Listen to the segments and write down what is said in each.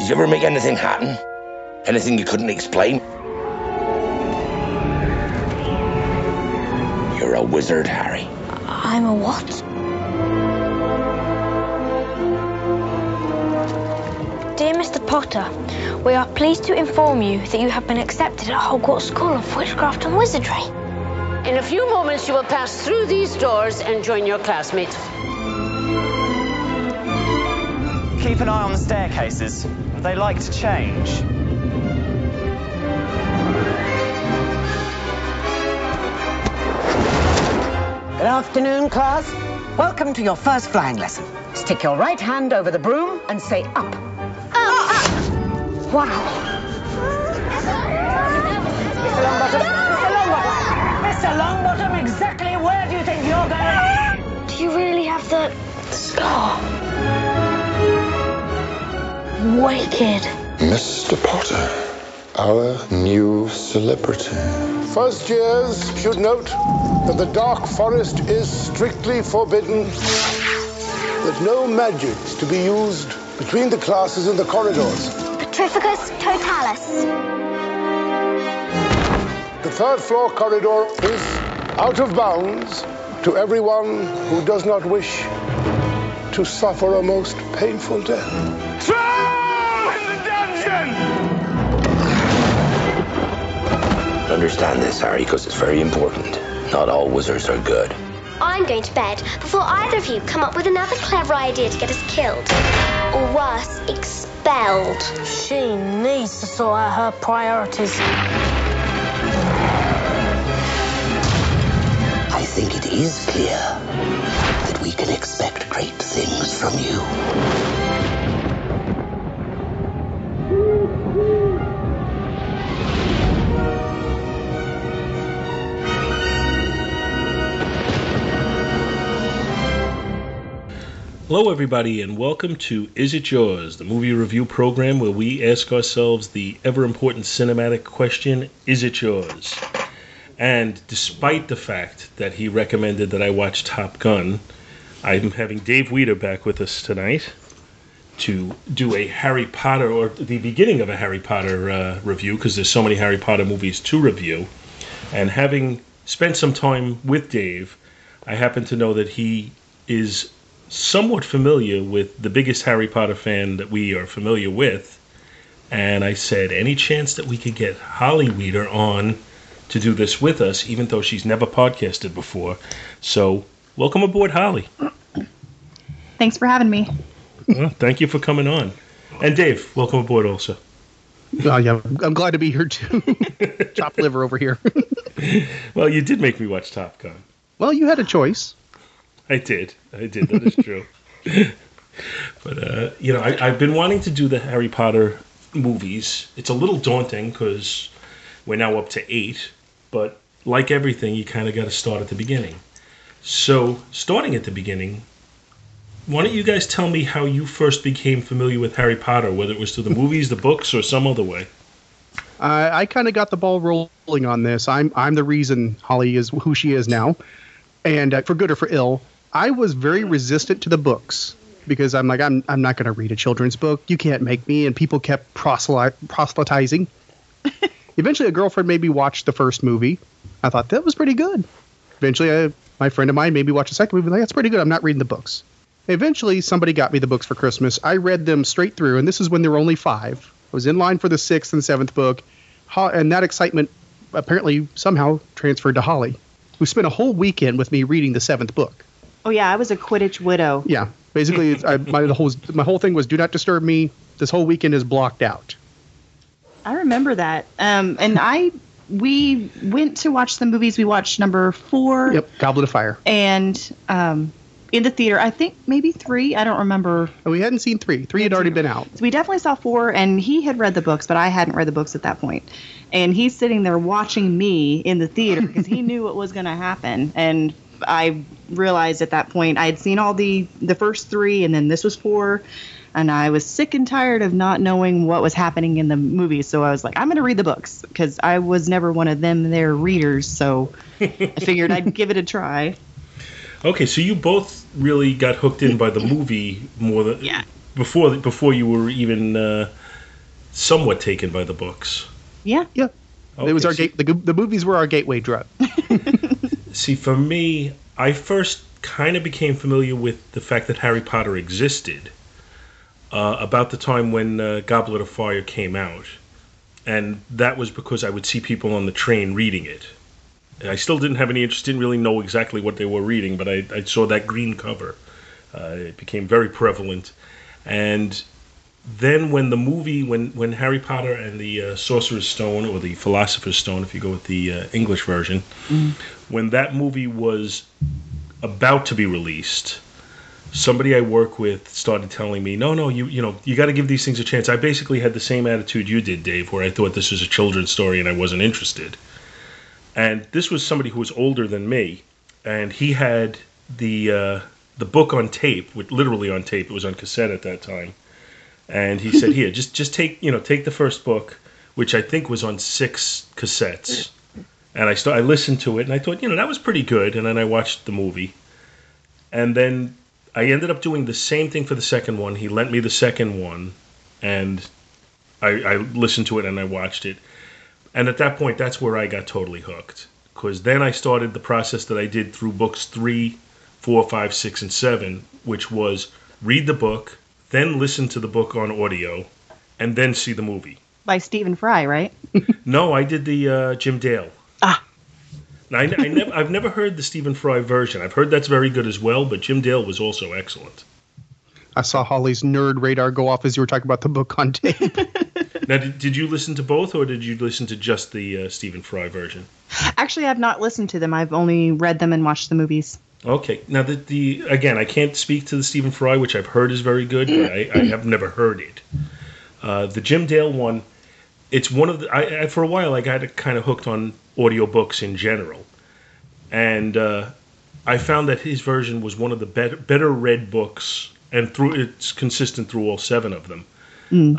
Did you ever make anything happen? Anything you couldn't explain? You're a wizard, Harry. I'm a what? Dear Mr. Potter, we are pleased to inform you that you have been accepted at Hogwarts School of Witchcraft and Wizardry. In a few moments, you will pass through these doors and join your classmates. Keep an eye on the staircases. They like to change. Good afternoon, class. Welcome to your first flying lesson. Stick your right hand over the broom and say up. Uh up. Wow. Mr. Longbottom, Mr. Longbottom, Mr. Longbottom, exactly where do you think you're going? Do you really have the scar? Wicked. Mr. Potter, our new celebrity. First years should note that the Dark Forest is strictly forbidden, that no magic is to be used between the classes in the corridors. Petrificus totalis. The third floor corridor is out of bounds to everyone who does not wish to suffer a most painful death. Understand this, Harry, because it's very important. Not all wizards are good. I'm going to bed before either of you come up with another clever idea to get us killed. Or worse, expelled. She needs to sort out her priorities. I think it is clear that we can expect great things from you. Hello, everybody, and welcome to Is It Yours, the movie review program where we ask ourselves the ever important cinematic question Is it yours? And despite the fact that he recommended that I watch Top Gun, I'm having Dave Weeder back with us tonight to do a Harry Potter or the beginning of a Harry Potter uh, review because there's so many Harry Potter movies to review. And having spent some time with Dave, I happen to know that he is somewhat familiar with the biggest Harry Potter fan that we are familiar with. And I said, any chance that we could get Holly Weeder on to do this with us, even though she's never podcasted before. So, welcome aboard, Holly. Thanks for having me. Well, thank you for coming on. And Dave, welcome aboard also. Oh, yeah, I'm glad to be here too. Chopped liver over here. well, you did make me watch Top Gun. Well, you had a choice. I did. I did. That is true. but uh, you know, I, I've been wanting to do the Harry Potter movies. It's a little daunting because we're now up to eight. But like everything, you kind of got to start at the beginning. So, starting at the beginning, why don't you guys tell me how you first became familiar with Harry Potter, whether it was through the movies, the books, or some other way? I, I kind of got the ball rolling on this. I'm I'm the reason Holly is who she is now, and uh, for good or for ill, I was very resistant to the books because I'm like I'm I'm not going to read a children's book. You can't make me. And people kept proselytizing. Eventually, a girlfriend made me watch the first movie. I thought that was pretty good. Eventually, I, my friend of mine made me watch the second movie. Like that's pretty good. I'm not reading the books. Eventually, somebody got me the books for Christmas. I read them straight through, and this is when there were only five. I was in line for the sixth and seventh book, and that excitement apparently somehow transferred to Holly, who spent a whole weekend with me reading the seventh book. Oh yeah, I was a Quidditch widow. Yeah, basically, I, my whole my whole thing was do not disturb me. This whole weekend is blocked out. I remember that. Um, and I we went to watch the movies. We watched number four. Yep, Goblet of Fire. And um, in the theater, I think maybe three. I don't remember. And we hadn't seen three. Three had already been out. So we definitely saw four, and he had read the books, but I hadn't read the books at that point. And he's sitting there watching me in the theater because he knew what was going to happen. And I realized at that point I had seen all the the first three, and then this was four. And I was sick and tired of not knowing what was happening in the movie. So I was like, I'm going to read the books because I was never one of them, their readers. So I figured I'd give it a try. Okay, so you both really got hooked in by the movie more than yeah. before before you were even uh, somewhat taken by the books. Yeah. Yeah. it was our see- gate. The, the movies were our gateway drug. See, for me, I first kind of became familiar with the fact that Harry Potter existed uh, about the time when uh, Goblet of Fire came out. And that was because I would see people on the train reading it. And I still didn't have any interest, didn't really know exactly what they were reading, but I, I saw that green cover. Uh, it became very prevalent. And then when the movie, when, when Harry Potter and the uh, Sorcerer's Stone, or the Philosopher's Stone, if you go with the uh, English version, when that movie was about to be released, somebody I work with started telling me, "No, no, you you know, you got to give these things a chance." I basically had the same attitude you did, Dave, where I thought this was a children's story and I wasn't interested. And this was somebody who was older than me, and he had the uh, the book on tape, with literally on tape. It was on cassette at that time. And he said, "Here, just just take you know take the first book, which I think was on six cassettes." And I st- I listened to it, and I thought, you know, that was pretty good. And then I watched the movie, and then I ended up doing the same thing for the second one. He lent me the second one, and I, I listened to it and I watched it. And at that point, that's where I got totally hooked. Because then I started the process that I did through books three, four, five, six, and seven, which was read the book, then listen to the book on audio, and then see the movie. By Stephen Fry, right? No, I did the uh, Jim Dale. Ah. Now, I, I never, I've never heard the Stephen Fry version. I've heard that's very good as well, but Jim Dale was also excellent. I saw Holly's nerd radar go off as you were talking about the book on tape. Now, did, did you listen to both, or did you listen to just the uh, Stephen Fry version? Actually, I've not listened to them. I've only read them and watched the movies. Okay. Now, the, the again, I can't speak to the Stephen Fry, which I've heard is very good, but I, I have never heard it. Uh, the Jim Dale one, it's one of the. I, I, for a while, I got kind of hooked on audiobooks in general, and uh, I found that his version was one of the better, better read books, and through it's consistent through all seven of them.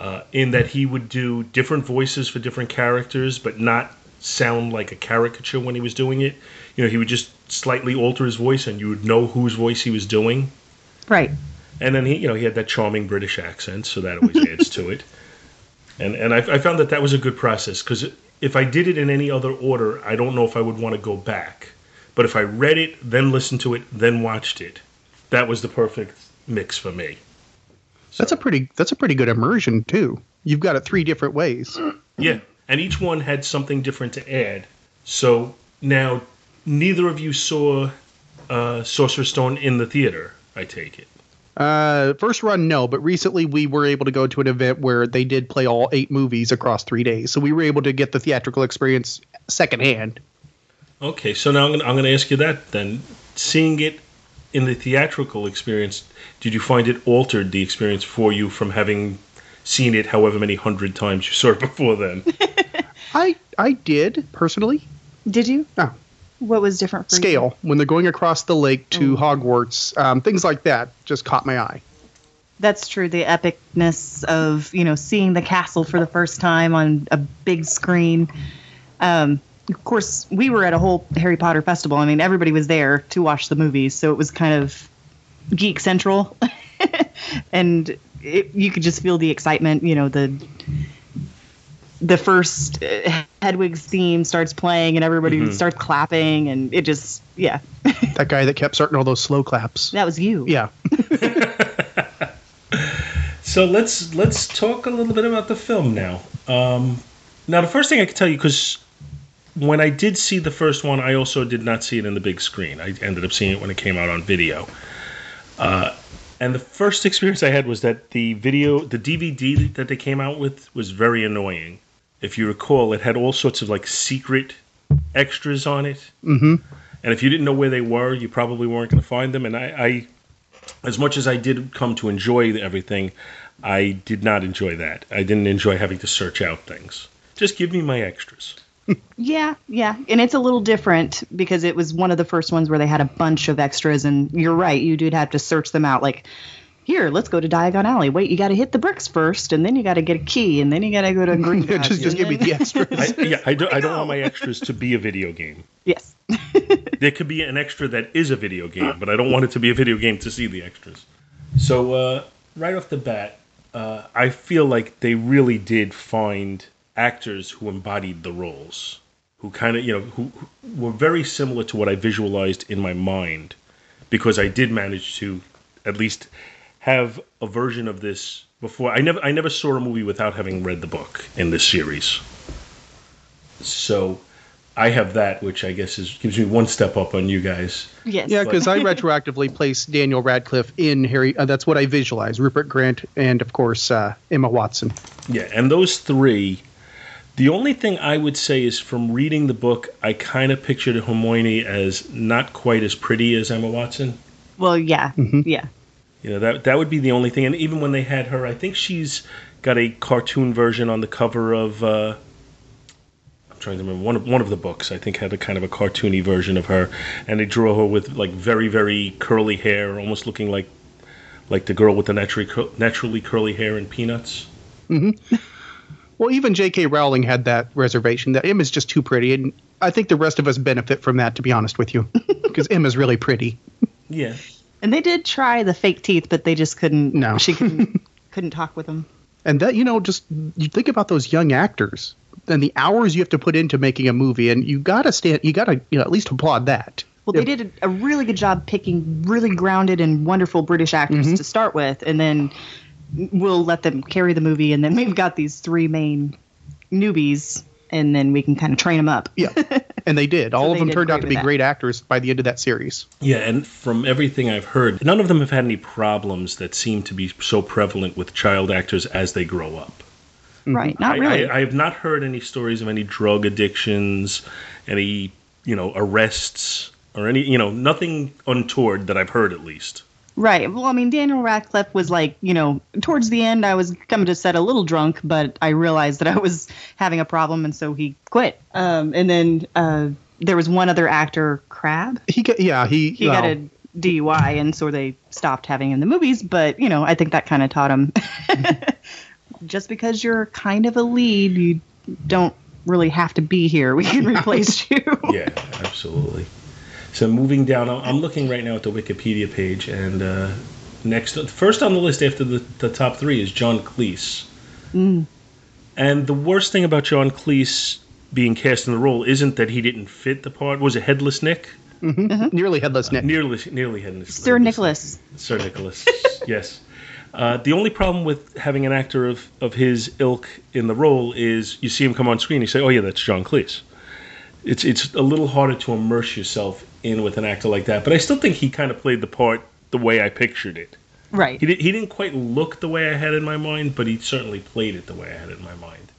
Uh, in that he would do different voices for different characters, but not sound like a caricature when he was doing it. You know, he would just slightly alter his voice, and you would know whose voice he was doing. Right. And then he, you know, he had that charming British accent, so that always adds to it. And and I, I found that that was a good process because if I did it in any other order, I don't know if I would want to go back. But if I read it, then listened to it, then watched it, that was the perfect mix for me. That's a pretty. That's a pretty good immersion too. You've got it three different ways. Yeah, and each one had something different to add. So now, neither of you saw uh, Sorcerer's Stone in the theater. I take it. Uh, first run, no, but recently we were able to go to an event where they did play all eight movies across three days, so we were able to get the theatrical experience secondhand. Okay, so now I'm gonna, I'm going to ask you that then. Seeing it in the theatrical experience, did you find it altered the experience for you from having seen it however many hundred times you saw it before then? I I did personally. Did you? Oh. What was different for you? Scale when they're going across the lake to Hogwarts, um, things like that just caught my eye. That's true. The epicness of you know seeing the castle for the first time on a big screen. Um, of course, we were at a whole Harry Potter festival. I mean, everybody was there to watch the movies, so it was kind of geek central, and it, you could just feel the excitement. You know, the the first uh, Hedwig's theme starts playing, and everybody Mhm. starts clapping, and it just yeah, That guy that kept starting all those slow claps. that was you. Yeah. So let's let's talk a little bit about the film now. Um, now, the first thing I can tell you, because when I did see the first one, I also did not see it in the big screen. I ended up seeing it when it came out on video. Uh, and the first experience I had was that the video, the DVD that they came out with, was very annoying. If you recall, it had all sorts of like secret extras on it. Mm-hmm. And if you didn't know where they were, you probably weren't going to find them. And I, I, as much as I did come to enjoy everything, I did not enjoy that. I didn't enjoy having to search out things. Just give me my extras. Yeah, yeah. And it's a little different because it was one of the first ones where they had a bunch of extras. And you're right, you did have to search them out. Like, here, let's go to Diagon Alley. Wait, you got to hit the bricks first, and then you got to get a key, and then you got to go to Green. just just give me the extras. I, yeah, I don't, I don't want my extras to be a video game. Yes. there could be an extra that is a video game, but I don't want it to be a video game to see the extras. So, uh, right off the bat, uh, I feel like they really did find actors who embodied the roles, who kind of you know who, who were very similar to what I visualized in my mind, because I did manage to at least have a version of this before. I never I never saw a movie without having read the book in this series. So I have that, which I guess is gives me one step up on you guys. Yes. Yeah, because I retroactively placed Daniel Radcliffe in Harry. Uh, that's what I visualize: Rupert Grint and of course uh, Emma Watson. Yeah, and those three. The only thing I would say is from reading the book, I kind of pictured Hermione as not quite as pretty as Emma Watson. Well, yeah, yeah. You know that that would be the only thing. And even when they had her, I think she's got a cartoon version on the cover of. Uh, I'm trying to remember one of one of the books. I think had a kind of a cartoony version of her, and they drew her with like very very curly hair, almost looking like like the girl with the naturally naturally curly hair in Peanuts. hmm Well, even J.K. Rowling had that reservation that Emma's just too pretty, and I think the rest of us benefit from that. To be honest with you, because Emma's really pretty. Yeah. And they did try the fake teeth, but they just couldn't. No. She couldn't, couldn't talk with them. And that you know, just you think about those young actors and the hours you have to put into making a movie, and you gotta stand, you gotta you know at least applaud that. Well, they did a, really good job picking really grounded and wonderful British actors Mhm. to start with, and then we'll let them carry the movie, and then we've got these three main newbies, and then we can kind of train them up. Yeah, and they did. All So of them turned out to be that. great actors by the end of that series. Yeah, and from everything I've heard, none of them have had any problems that seem to be so prevalent with child actors as they grow up. Mm-hmm. Right, not I, really. I, I have not heard any stories of any drug addictions, any you know arrests, or any you know nothing untoward that I've heard at least. Right. Well, I mean, Daniel Radcliffe was like, you know, towards the end, I was coming to set a little drunk, but I realized that I was having a problem, and so he quit. Um, and then uh, there was one other actor, Crabbe. He got yeah he He got a DUI, and so they stopped having him in the movies. But you know, I think that kind of taught him. Just because you're kind of a lead, you don't really have to be here. We can replace you. Yeah, absolutely. So moving down, I'm I'm looking right now at the Wikipedia page, and uh, next, first on the list after the, the top three is John Cleese. Mm. And the worst thing about John Cleese being cast in the role isn't that he didn't fit the part. Was it Headless Nick? hmm Nearly headless Nick. Nearly, nearly Headless. Sir Nicholas. Sir Nicholas. yes. Uh, the only problem with having an actor of, of his ilk in the role is you see him come on screen, you say, "Oh yeah, that's John Cleese." It's it's a little harder to immerse yourself in with an actor like that, but I still think he kind of played the part the way I pictured it. Right. He, did, he didn't quite look the way I had in my mind, but he certainly played it the way I had it in my mind.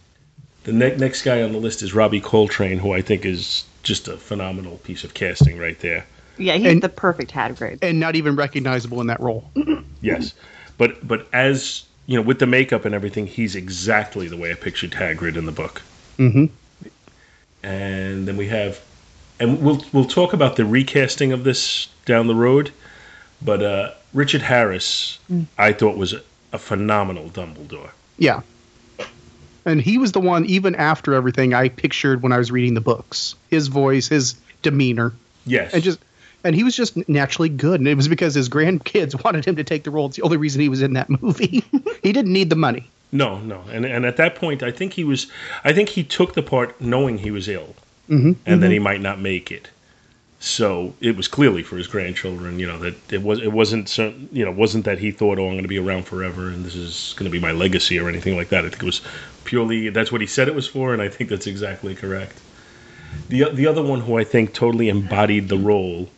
The ne- next guy on the list is Robbie Coltrane, who I think is just a phenomenal piece of casting right there. Yeah, he's And- the perfect Hagrid. and not even recognizable in that role. Yes, but but as you know, with the makeup and everything, he's exactly the way I pictured Hagrid in the book. Mm-hmm. And then we have, and we'll we'll talk about the recasting of this down the road. But uh, Richard Harris, I thought was a, a phenomenal Dumbledore. Yeah. And he was the one, even after everything, I pictured when I was reading the books. His voice, his demeanor, Yes, and just, and he was just naturally good. And it was because his grandkids wanted him to take the role. It's the only reason he was in that movie. he didn't need the money. no, no, and and at that point, I think he was, I think he took the part knowing he was ill, Mhm. and then he might not make it. So it was clearly for his grandchildren, you know, that it was it wasn't certain, you know, wasn't that he thought, oh, I'm going to be around forever and this is going to be my legacy or anything like that. I think it was purely that's what he said it was for, and I think that's exactly correct. The the other one who I think totally embodied the role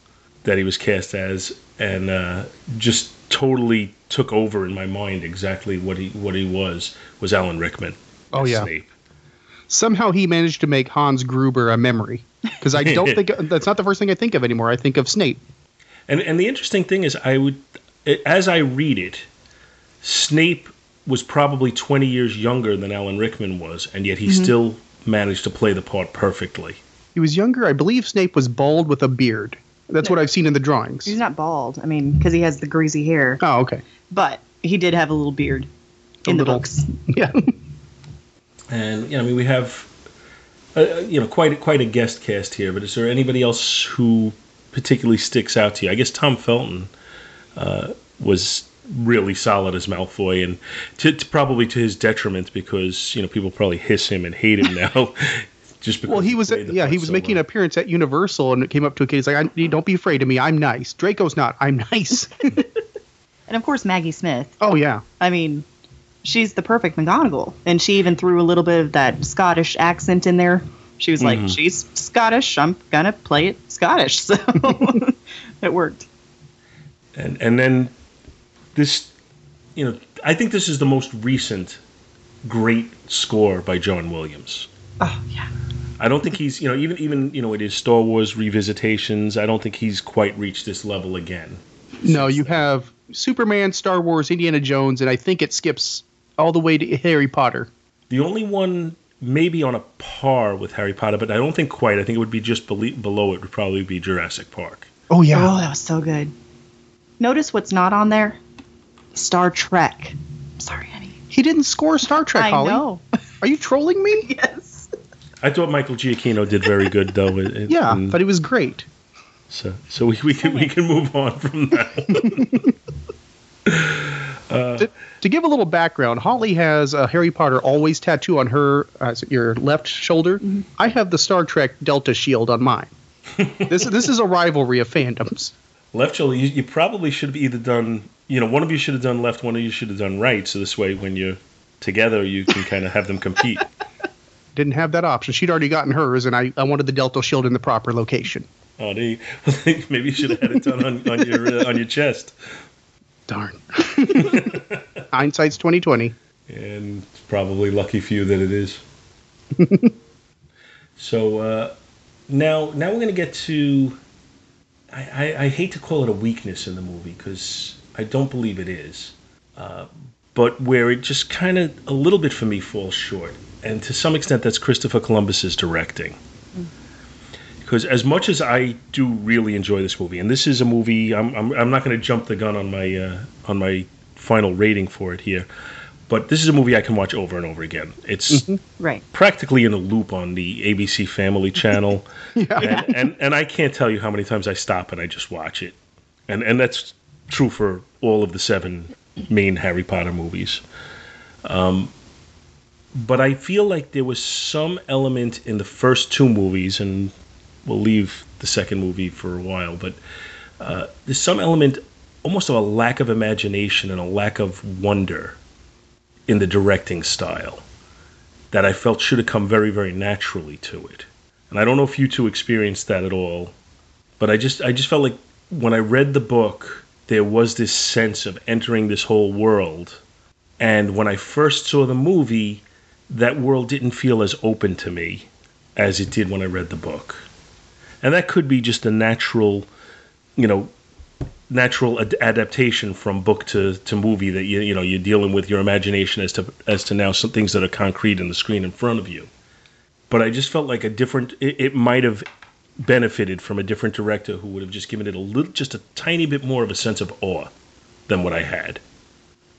that he was cast as, and uh, just totally took over in my mind exactly what he what he was was Alan Rickman. Oh, yeah. Snape. Somehow he managed to make Hans Gruber a memory. Because I don't think that's not the first thing I think of anymore. I think of Snape. And and the interesting thing is, I would, as I read it, Snape was probably 20 years younger than Alan Rickman was, and yet he Mhm. still managed to play the part perfectly. He was younger. I believe Snape was bald with a beard. That's what I've seen in the drawings. He's not bald. I mean, because he has the greasy hair. Oh, okay. But he did have a little beard A in the little- books. Yeah. And you know, I mean, we have, uh, you know, quite quite a guest cast here. But is there anybody else who particularly sticks out to you? I guess Tom Felton uh, was really solid as Malfoy, and to, to probably to his detriment because you know people probably hiss him and hate him now. Just because Well, he was played the yeah he was so making an appearance at Universal and it came up to a kid. He's like, I, "Don't be afraid of me. I'm nice." Draco's not. I'm nice. And of course, Maggie Smith. oh yeah. I mean, she's the perfect McGonagall, and she even threw a little bit of that Scottish accent in there. She was like, Mhm. "She's Scottish. I'm gonna play it Scottish." So it worked. and and then this, you know, I think this is the most recent great score by John Williams. Oh yeah. I don't think he's, you know, even even you know, it is Star Wars revisitations, I don't think he's quite reached this level again. No, you have Superman, Star Wars, Indiana Jones, and I think it skips all the way to Harry Potter. The only one maybe on a par with Harry Potter, but I don't think quite. I think it would be just bele- below it would probably be Jurassic Park. Oh yeah. Oh, that was so good. Notice what's not on there? Star Trek. Sorry, honey. He didn't score Star Trek, I Holly. know. Are you trolling me? Yes. I thought Michael Giacchino did very good though. it- it- Yeah, and but it was great. so so we, we can we can move on from that. to, to give a little background, Holly has a Harry Potter always tattoo on her uh, your left shoulder. I have the Star Trek Delta shield on mine. this this is a rivalry of fandoms. left shoulder, you, you probably should have either done, you know, one of you should have done left, one of you should have done right. So this way, when you're together, you can kind of have them compete. Didn't have that option. She'd already gotten hers, and I, I wanted the Delta shield in the proper location. Oh, they, maybe you should have had it done on, on your uh, on your chest. Darn. Hindsight's twenty twenty. and it's probably lucky for you that it is. so uh, now, now we're going to get to. I, I, I hate to call it a weakness in the movie because I don't believe it is, uh, but where it just kind of a little bit for me falls short, and to some extent that's Christopher Columbus's directing. Because as much as I do really enjoy this movie, and this is a movie, I'm, I'm, I'm not going to jump the gun on my uh, on my final rating for it here, but this is a movie I can watch over and over again. It's Right. practically in a loop on the ABC Family channel, and, and and I can't tell you how many times I stop and I just watch it, and and that's true for all of the seven main Harry Potter movies. Um, but I feel like there was some element in the first two movies, and we'll leave the second movie for a while, but uh, there's some element almost of a lack of imagination and a lack of wonder in the directing style that I felt should have come very, very naturally to it. And I don't know if you two experienced that at all, but I just I just felt like when I read the book, there was this sense of entering this whole world. And when I first saw the movie, that world didn't feel as open to me as it did when I read the book. And that could be just a natural, you know, natural ad- adaptation from book to, to movie that you you know you're dealing with your imagination as to as to now some things that are concrete in the screen in front of you. But I just felt like a different. It, it might have benefited from a different director who would have just given it a little, just a tiny bit more of a sense of awe than what I had.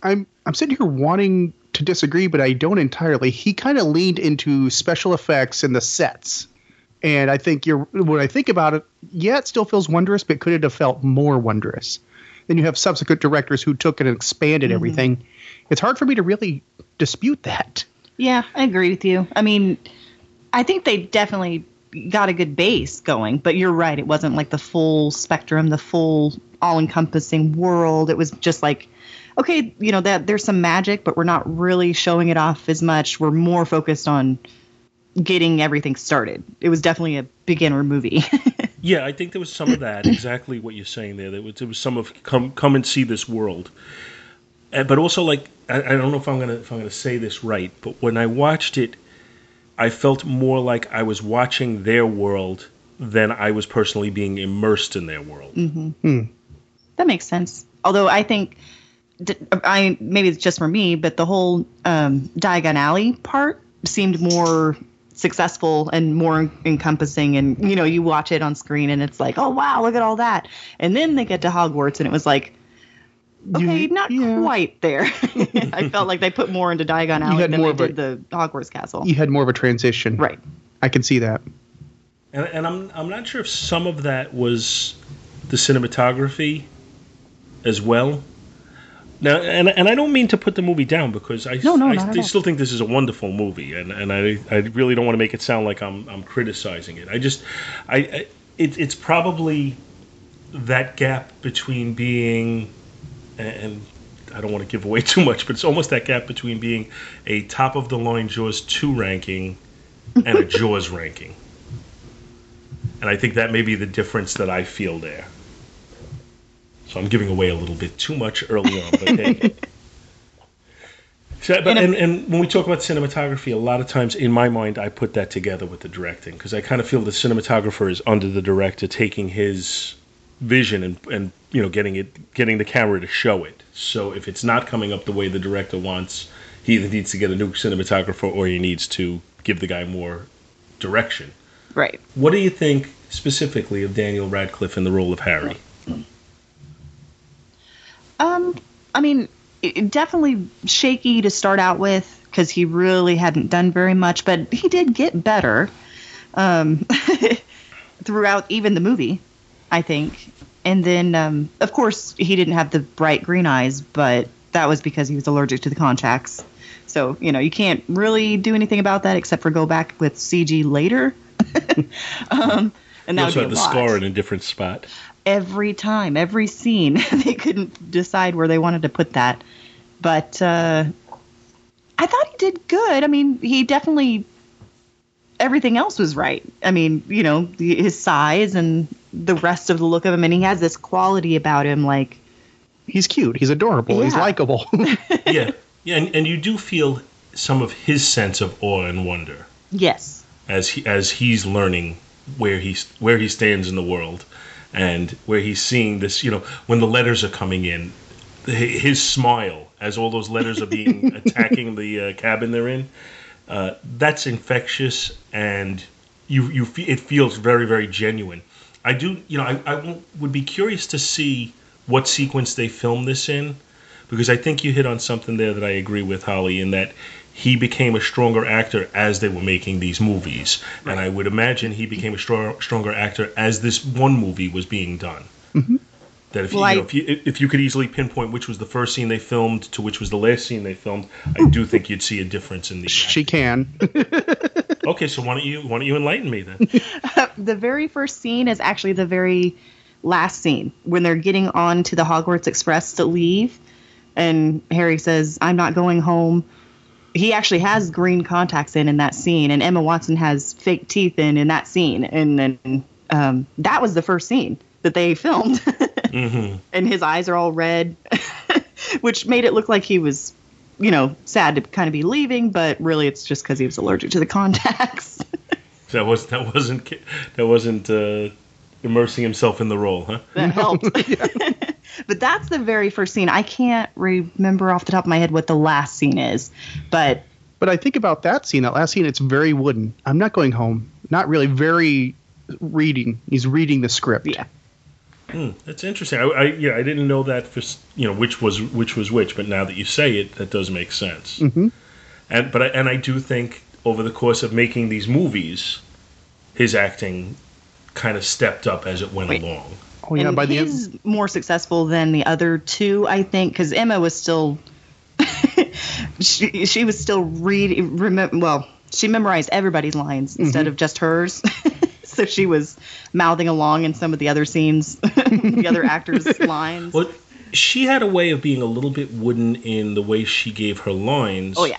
I'm I'm sitting here wanting to disagree, but I don't entirely. He kind of leaned into special effects and the sets, and I think you're when I think about it, yeah, it still feels wondrous, but could it have felt more wondrous? Then you have subsequent directors who took it and expanded Mhm. everything. It's hard for me to really dispute that. Yeah, I agree with you. I mean, I think they definitely got a good base going, but you're right. It wasn't like the full spectrum, the full all encompassing world. It was just like, okay, you know, that there's some magic, but we're not really showing it off as much. We're more focused on getting everything started. It was definitely a beginner movie. Yeah, I think there was some of that. exactly what you're saying there. There was, there was some of come come and see this world, Uh, but also like I, I don't know if I'm gonna if I'm gonna say this right, but when I watched it, I felt more like I was watching their world than I was personally being immersed in their world. hmm That makes sense. Although I think, I maybe it's just for me, but the whole um, Diagon Alley part seemed more successful and more encompassing. And you know, you watch it on screen and it's like, oh wow, look at all that. And then they get to Hogwarts and it was like, okay, not quite there. I felt like they put more into Diagon Alley than more they of a- did the Hogwarts Castle. You had more of a transition, right? I can see that. And, and I'm I'm not sure if some of that was the cinematography as well. Now, and and I don't mean to put the movie down because I, No, no, I, I still think this is a wonderful movie, and, and I I really don't want to make it sound like I'm I'm criticizing it. I just I, I it, it's probably that gap between being and I don't want to give away too much, but it's almost that gap between being a top of the line Jaws two ranking and a Jaws ranking, and I think that may be the difference that I feel there. So I'm giving away a little bit too much early on, but hey. So, but, and, and when we talk about cinematography, a lot of times in my mind, I put that together with the directing because I kind of feel the cinematographer is under the director, taking his vision and, and you know getting it, getting the camera to show it. So if it's not coming up the way the director wants, he either needs to get a new cinematographer or he needs to give the guy more direction. Right. What do you think specifically of Daniel Radcliffe in the role of Harry? Hmm. Um, I mean, it, it definitely shaky to start out with because he really hadn't done very much, but he did get better um, throughout even the movie, I think. And then, um, of course, he didn't have the bright green eyes, but that was because he was allergic to the contacts. So, you know, you can't really do anything about that except for go back with CG later. um, and You that also would be lot scar in a different spot. Every time, every scene. they couldn't decide where they wanted to put that. But uh, I thought he did good. I mean, he definitely everything else was right. I mean, you know, his size and the rest of the look of him, and he has this quality about him, like He's cute. He's adorable. He's likable. yeah, yeah, and, and you do feel some of his sense of awe and wonder yes, as he as he's learning where he's where he stands in the world, and where he's seeing this. You know, when the letters are coming in, his smile as all those letters are being attacking the uh, cabin they're in. Uh, that's infectious, and you you fe- it feels very very genuine. I do, you know, I, I would be curious to see what sequence they filmed this in, because I think you hit on something there that I agree with Holly in that he became a stronger actor as they were making these movies, and I would imagine he became a strong, stronger actor as this one movie was being done. Mm-hmm. That if you, Well, you know, I- if you if you could easily pinpoint which was the first scene they filmed to which was the last scene they filmed, I do think you'd see a difference in the. she can. Okay, so why don't you why don't you enlighten me then? the very first scene is actually the very last scene when they're getting on to the Hogwarts Express to leave, and Harry says, "I'm not going home." He actually has green contacts in in that scene, and Emma Watson has fake teeth in in that scene, and then um, that was the first scene that they filmed, hmm and his eyes are all red, which made it look like he was. You know, sad to kind of be leaving, but really it's just because he was allergic to the contacts. That was that wasn't that wasn't uh, immersing himself in the role, huh? that helped. But that's the very first scene. I can't remember off the top of my head what the last scene is, but But I think about that scene, that last scene, it's very wooden. I'm not going home. Not really. Very reading. He's reading the script. yeah, Hmm, that's interesting. I, I yeah, I didn't know that for you know which was which was which, but now that you say it, that does make sense. hmm And but I, and I do think over the course of making these movies, his acting kind of stepped up as it went Wait. along. Oh yeah. and by the he's end, more successful than the other two, I think, because Emma was still she she was still reading. Remember, well, she memorized everybody's lines mm-hmm. instead of just hers. so she was mouthing along in some of the other scenes, the other actors' lines. Well, she had a way of being a little bit wooden in the way she gave her lines. Oh yeah.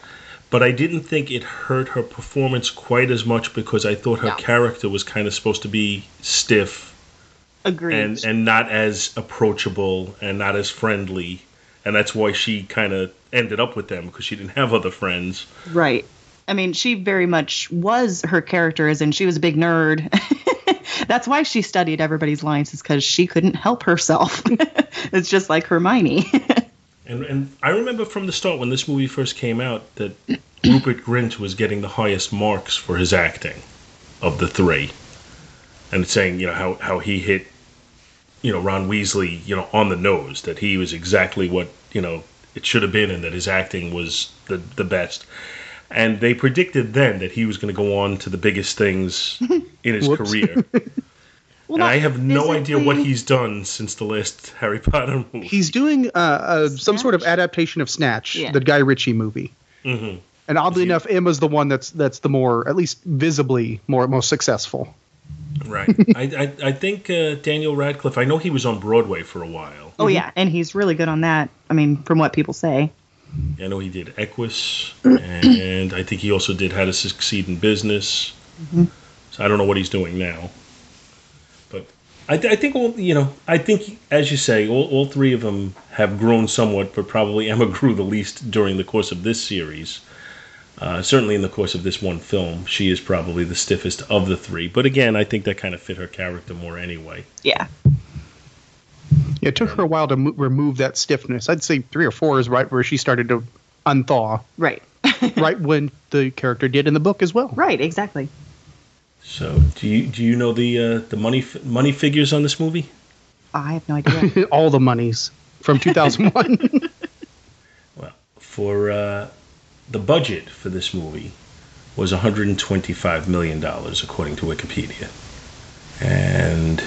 But I didn't think it hurt her performance quite as much because I thought her No. character was kind of supposed to be stiff Agreed. and and not as approachable and not as friendly, and that's why she kind of ended up with them because she didn't have other friends. Right. I mean, she very much was her character, as in she was a big nerd. That's why she studied everybody's lines, is because she couldn't help herself. it's just like Hermione. And and I remember from the start when this movie first came out that Rupert Grint was getting the highest marks for his acting of the three, and saying you know how how he hit you know Ron Weasley you know on the nose that he was exactly what you know it should have been and that his acting was the the best. And they predicted then that he was going to go on to the biggest things in his Whoops. career. and I have no idea what he's done since the last Harry Potter movie. He's doing uh, uh, some sort of adaptation of Snatch, Yeah. the Guy Ritchie movie. Mhm. And oddly enough, Emma's the one that's that's the more, at least visibly, more most successful. Right. I, I, I think uh, Daniel Radcliffe. I know he was on Broadway for a while. Oh yeah, and he's really good on that. I mean, from what people say. I know he did Equus, and I think he also did How to Succeed in Business. So I don't know what he's doing now. But I, th- I think all you know. I think, as you say, all, all three of them have grown somewhat, but probably Emma grew the least during the course of this series. Uh, certainly, in the course of this one film, she is probably the stiffest of the three. But again, I think that kind of fit her character more anyway. Yeah. Yeah, it took her a while to mo- remove that stiffness. I'd say three or four is right where she started to unthaw. Right. right when the character did in the book as well. Right. Exactly. So, do you do you know the uh, the money f- money figures on this movie? I have no idea. All the monies from 2001. well, for uh, the budget for this movie was 125 million dollars according to Wikipedia, and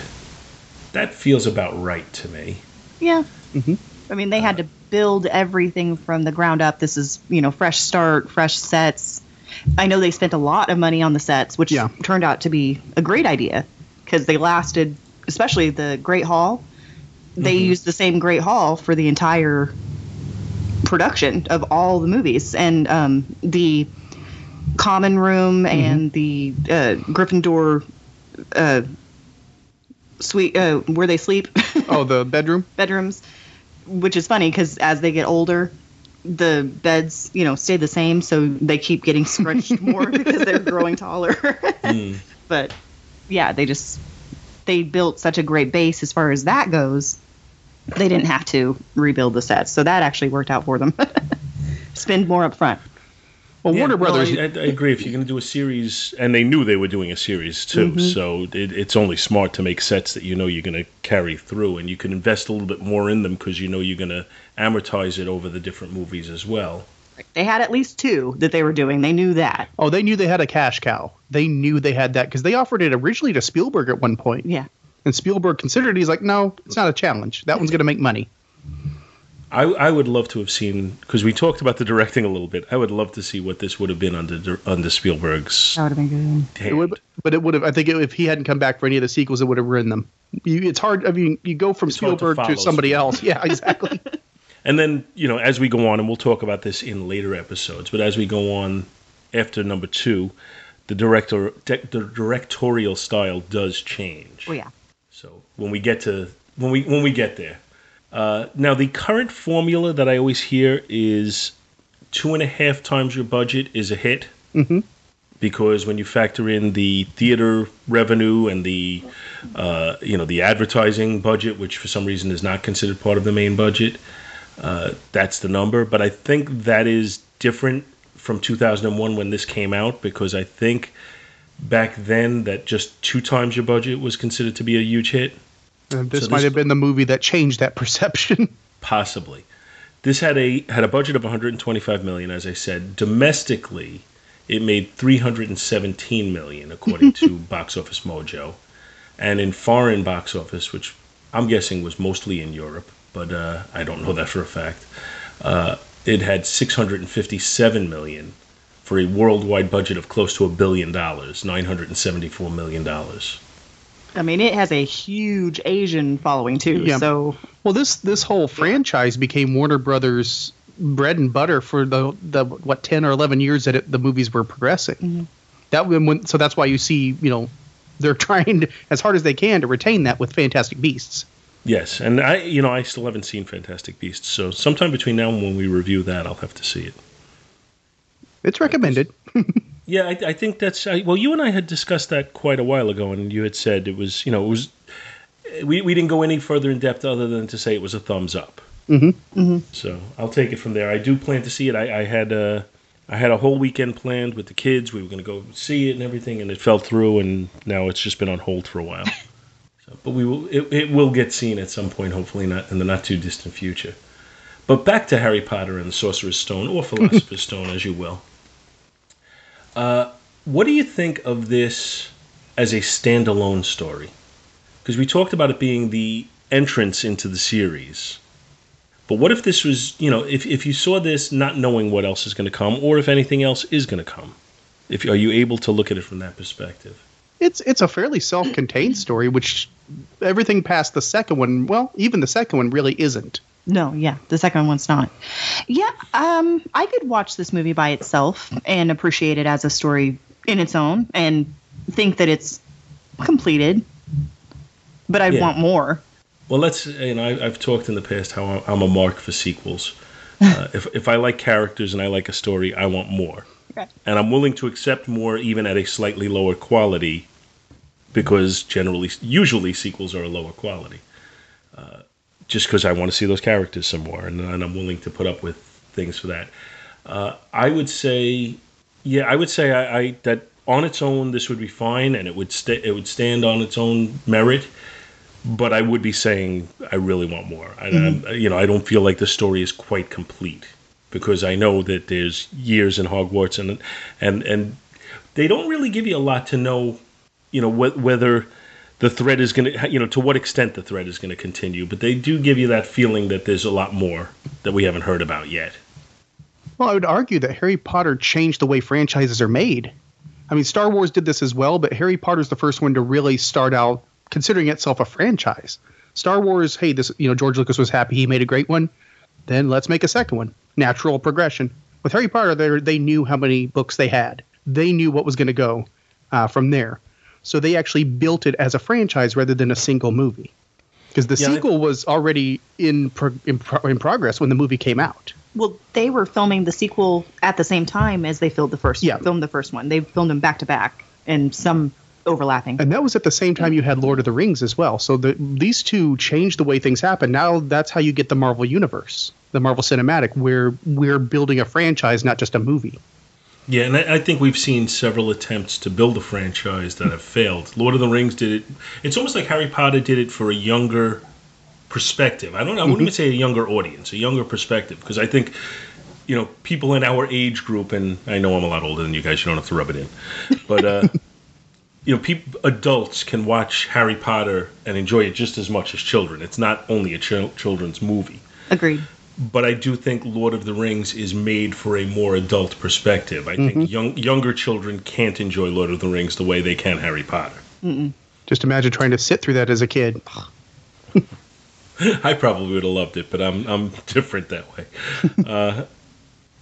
that feels about right to me. yeah. Mm-hmm. I mean, they had to build everything from the ground up. This is, you know, fresh start, fresh sets. I know they spent a lot of money on the sets, which turned out to be a great idea because they lasted, especially the Great Hall. They mm-hmm. used the same Great Hall for the entire production of all the movies, and um, the common room and the uh, Gryffindor uh, suite uh, where they sleep. oh, the bedroom bedrooms, which is funny because as they get older, the beds you know stay the same, so they keep getting stretched more because they're growing taller. But yeah, they just they built such a great base as far as that goes. They didn't have to rebuild the sets, so that actually worked out for them. Spend more up front. Well, Yeah, Warner Brothers. I, I, I agree. If you're going to do a series, and they knew they were doing a series too, Mm-hmm. Mhm. so it, it's only smart to make sets that you know you're going to carry through, and you can invest a little bit more in them because you know you're going to amortize it over the different movies as well. They had at least two that they were doing. They knew that. Oh, they knew they had a cash cow. They knew they had that because they offered it originally to Spielberg at one point. Yeah. And Spielberg considered it. He's like, no, it's not a challenge. That one's going to make money. I, I would love to have seen because we talked about the directing a little bit. I would love to see what this would have been under under Spielberg's. That would have been good. It would, but it would have. I think if he hadn't come back for any of the sequels, it would have ruined them. You, it's hard. I mean, you go from It's hard to Spielberg to, follow somebody else. Yeah, exactly. And then, you know, as we go on, and we'll talk about this in later episodes, but as we go on after number two, the director de- the directorial style does change. Oh yeah. When we get to when we when we get there, uh, now the current formula that I always hear is two and a half times your budget is a hit hmm because when you factor in the theater revenue and the uh, you know the advertising budget, which for some reason is not considered part of the main budget, uh, that's the number. But I think that is different from 2001 when this came out because I think back then that just two times your budget was considered to be a huge hit. And this So might this- have been the movie that changed that perception. Possibly. This had a had a budget of 125 million, as I said. Domestically, it made 317 million, according to Box Office Mojo, and in foreign box office, which I'm guessing was mostly in Europe, but uh, I don't know that for a fact. Uh, it had 657 million for a worldwide budget of close to a billion dollars, 974 million dollars. I mean, it has a huge Asian following too. Yeah. So Well, this this whole franchise became Warner Brothers bread and butter for the the what ten or eleven years that it, the movies were progressing. Mhm. That when, when so that's why you see you know they're trying to, as hard as they can to retain that with Fantastic Beasts. Yes, and I, you know, I still haven't seen Fantastic Beasts, so sometime between now and when we review that, I'll have to see it. It's recommended. Yeah, I, I think that's I, well. You and I had discussed that quite a while ago, and you had said it was, you know, it was. We we didn't go any further in depth other than to say it was a thumbs up. Mm-hmm. So I'll take it from there. I do plan to see it. I, I had uh, I had a whole weekend planned with the kids. We were going to go see it and everything, and it fell through, and now it's just been on hold for a while. so, but we will. It, it will get seen at some point, hopefully not in the not too distant future. But back to Harry Potter and the Sorcerer's Stone, or Philosopher's Stone, as you will. Uh, what do you think of this as a standalone story? because we talked about it being the entrance into the series. But what if this was, you know, if, if you saw this not knowing what else is going to come, or if anything else is going to come? If are you able to look at it from that perspective? It's it's a fairly self-contained story, which everything past the second one, well, even the second one really isn't. No, yeah, the second one's not. Yeah, um, I could watch this movie by itself and appreciate it as a story in its own, and think that it's completed. But I'd Yeah. want more. Well, let's, you know, I, I've talked in the past how I'm- I'm a mark for sequels. Uh, if, if I like characters and I like a story, I want more. Okay. And I'm willing to accept more even at a slightly lower quality because generally, usually sequels are a lower quality. Uh, just because I want to see those characters some more and, and I'm willing to put up with things for that. Uh, I would say, yeah, I would say I, I that on its own this would be fine and it would sta- it would stand on its own merit but I would be saying I really want more. I, I'm- you know, I don't feel like the story is quite complete because I know that there's years in Hogwarts and and and they don't really give you a lot to know, you know, wh- whether the thread is going to, you know, to what extent the thread is going to continue. But they do give you that feeling that there's a lot more that we haven't heard about yet. Well, I would argue that Harry Potter changed the way franchises are made. I mean, Star Wars did this as well, but Harry Potter's the first one to really start out considering itself a franchise. Star Wars, hey, this you know George Lucas was happy he made a great one. Then let's make a second one. Natural progression. With Harry Potter, they knew how many books they had. They knew what was going to go uh, from there. So they actually built it as a franchise rather than a single movie. Because the Yeah, I- sequel was already in, pro- in, pro- in progress when the movie came out. Well, they were filming the sequel at the same time as they filmed the first. Yeah. filmed the first one. They filmed them back to back, and some overlapping. And that was at the same time you had Lord of the Rings as well. So the, these two changed the way things happen. Now that's how you get the Marvel Universe, the Marvel Cinematic, where we're building a franchise, not just a movie. Yeah, and I, I think we've seen several attempts to build a franchise that have failed. Lord of the Rings did it. It's almost like Harry Potter did it for a younger perspective. I don't. I wouldn't even say a younger audience, a younger perspective, because I think, you know, people in our age group, and I know I'm a lot older than you guys. You don't have to rub it in, but uh, you know, people, adults can watch Harry Potter and enjoy it just as much as children. It's not only a chil- children's movie Agreed. But I do think Lord of the Rings is made for a more adult perspective. I Mhm. think young younger children can't enjoy Lord of the Rings the way they can Harry Potter. Mm-mm. Just imagine trying to sit through that as a kid. I probably would have loved it, but I'm I'm different that way. uh,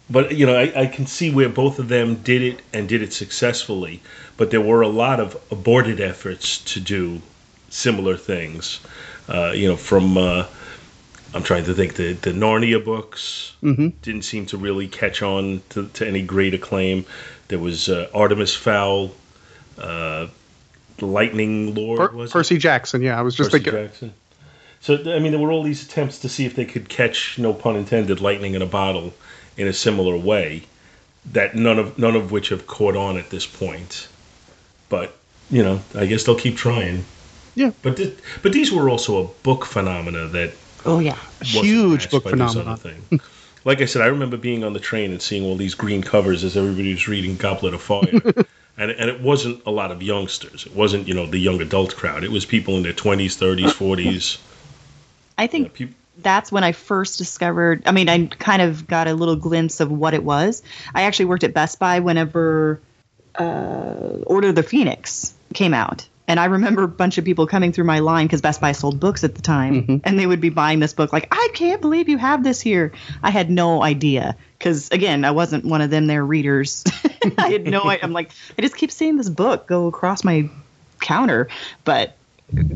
but you know, I, I can see where both of them did it and did it successfully. But there were a lot of aborted efforts to do similar things. Uh, you know, from uh, I'm trying to think the the Narnia books Mhm. didn't seem to really catch on to, to any great acclaim. There was uh, Artemis Fowl, uh, Lightning Lord Per- was it? Percy Jackson, yeah, I was just Percy thinking. Jackson. So I mean, there were all these attempts to see if they could catch, no pun intended, lightning in a bottle in a similar way. That none of none of which have caught on at this point. But you know, I guess they'll keep trying. Yeah. But th- but these were also a book phenomena that Oh yeah. Huge book by this thing. like I said, I remember being on the train and seeing all these green covers as everybody was reading Goblet of Fire. and, and it wasn't a lot of youngsters. It wasn't, you know, the young adult crowd. It was people in their 20s, 30s, 40s. I think that's when I first discovered. I mean, I kind of got a little glimpse of what it was. I actually worked at Best Buy whenever uh, Order of the Phoenix came out. And I remember a bunch of people coming through my line because Best Buy sold books at the time, and they would be buying this book. Like, I can't believe you have this here. I had no idea because, again, I wasn't one of them. Their readers. I had no. idea. I'm like, I just keep seeing this book go across my counter, but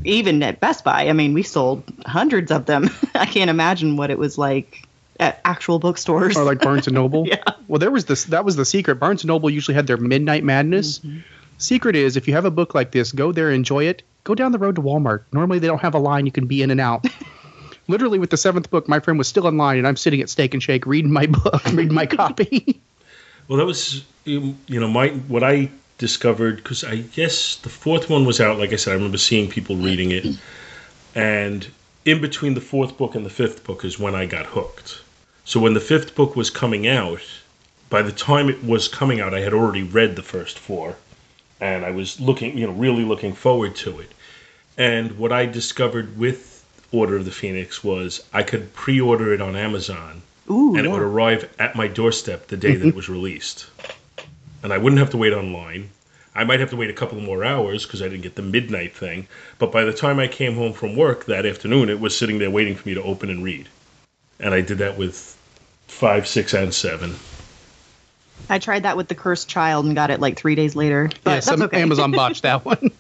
even at Best Buy, I mean, we sold hundreds of them. I can't imagine what it was like at actual bookstores. Or like Barnes and Noble. yeah. Well, there was this. That was the secret. Barnes and Noble usually had their Midnight Madness. Mm-hmm. Secret is if you have a book like this, go there, enjoy it. Go down the road to Walmart. Normally they don't have a line you can be in and out. Literally, with the seventh book, my friend was still in line, and I'm sitting at Steak and Shake reading my book, reading my copy. Well, that was, you know, my what I discovered because I guess the fourth one was out. Like I said, I remember seeing people reading it, and in between the fourth book and the fifth book is when I got hooked. So when the fifth book was coming out, by the time it was coming out, I had already read the first four, and I was looking, you know, really looking forward to it. And what I discovered with Order of the Phoenix was I could pre-order it on Amazon, Ooh, and it would arrive at my doorstep the day that it was released, and I wouldn't have to wait online. I might have to wait a couple more hours because I didn't get the midnight thing. But by the time I came home from work that afternoon, it was sitting there waiting for me to open and read. And I did that with five, six, and seven. I tried that with the cursed child and got it like three days later. But yeah, that's some okay. Amazon botched that one.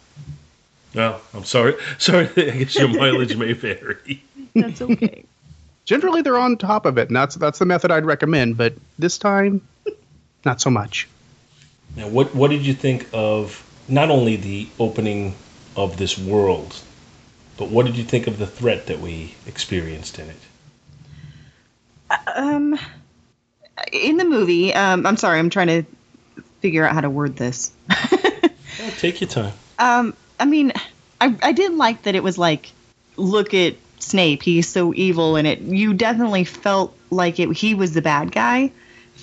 Well, I'm sorry. Sorry, I guess your mileage may vary. that's okay. Generally, they're on top of it, and that's that's the method I'd recommend. But this time, not so much. Now, what what did you think of not only the opening of this world, but what did you think of the threat that we experienced in it? Um, in the movie, um, I'm sorry, I'm trying to figure out how to word this. Oh, take your time. Um, I mean, I I did like that it was like, look at Snape, he's so evil, and it you definitely felt like it he was the bad guy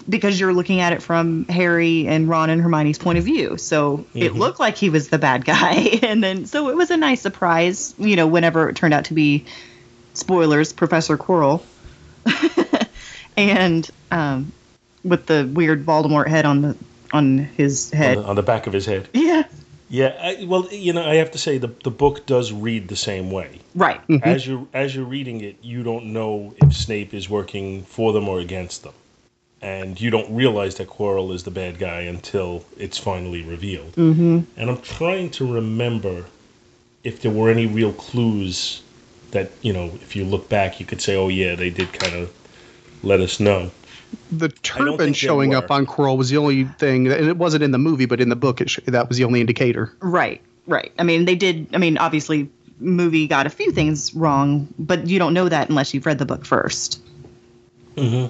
because you're looking at it from Harry and Ron and Hermione's point of view. So it Mhm. looked like he was the bad guy, and then so it was a nice surprise, you know, whenever it turned out to be spoilers, Professor Quirrell, and um, with the weird Voldemort head on the on his On head. the, on the back of his head. Yeah. Yeah. I, well, you know, I have to say the the book does read the same way. Right. As you as you're reading it, you don't know if Snape is working for them or against them, and you don't realize that Quirrell is the bad guy until it's finally revealed. Mm-hmm. And I'm trying to remember if there were any real clues that you know, if you look back, you could say, "Oh yeah, they did kind of let us know." The turban showing up on Quirrell was the only thing, and it wasn't in the movie, but in the book, it sh- that was the only indicator. Right, right. I mean, they did. I mean, obviously, movie got a few things wrong, but you don't know that unless you've read the book first. hmm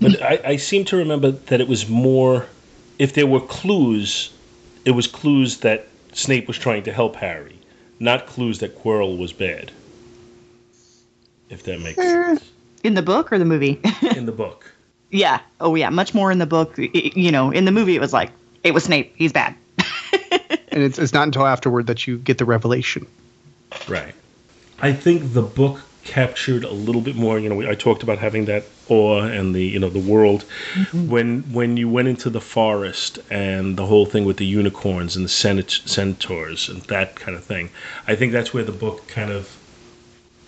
But I, I seem to remember that it was more, if there were clues, it was clues that Snape was trying to help Harry, not clues that Quirrell was bad. If that makes sense. In the book or the movie? In the book. yeah. Oh, yeah. Much more in the book. I- I- You know, in the movie, it was like it was Snape. He's bad. And it's, it's not until afterward that you get the revelation. Right. I think the book captured a little bit more. You know, I talked about having that awe and the you know the world mm-hmm. when when you went into the forest and the whole thing with the unicorns and the cent- centaurs and that kind of thing. I think that's where the book kind of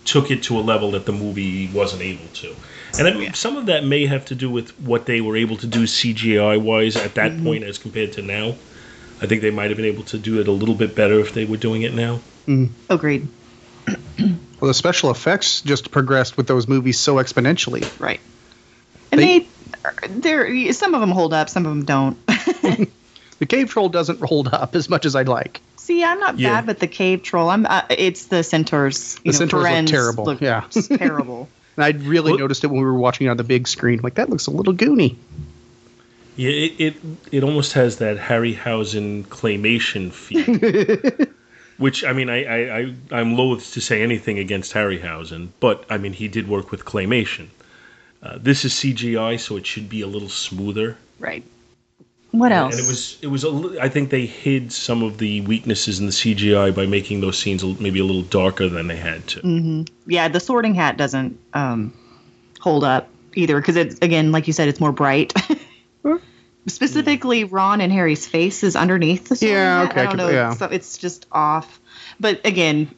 took it to a level that the movie wasn't able to. And I mean, some of that may have to do with what they were able to do CGI wise at that mm-hmm. point as compared to now. I think they might have been able to do it a little bit better if they were doing it now. Mm-hmm. Agreed. Well, the special effects just progressed with those movies so exponentially. Right. And They- they, there, some of them hold up, some of them don't. The cave troll doesn't hold up as much as I'd like. See, I'm not Yeah. bad with the cave troll. I'm. Uh, it's the centaurs. You The know, centaurs look terrible. Look Yeah. terrible. And I really noticed it when we were watching it on the big screen. Like that looks a little goony. Yeah, it, it it almost has that Harryhausen claymation feel. Which I mean, I, I, I I'm loath to say anything against Harryhausen, but I mean he did work with claymation. Uh, this is CGI, so it should be a little smoother. Right. What else? And it was it was a li- I think they hid some of the weaknesses in the CGI by making those scenes maybe a little darker than they had to. hmm Yeah, the Sorting Hat doesn't um, hold up either because it's again, like you said, it's more bright. Specifically, Ron and Harry's face is underneath the Sorting Yeah, Hat. okay, I don't know, yeah. so it's just off. But again,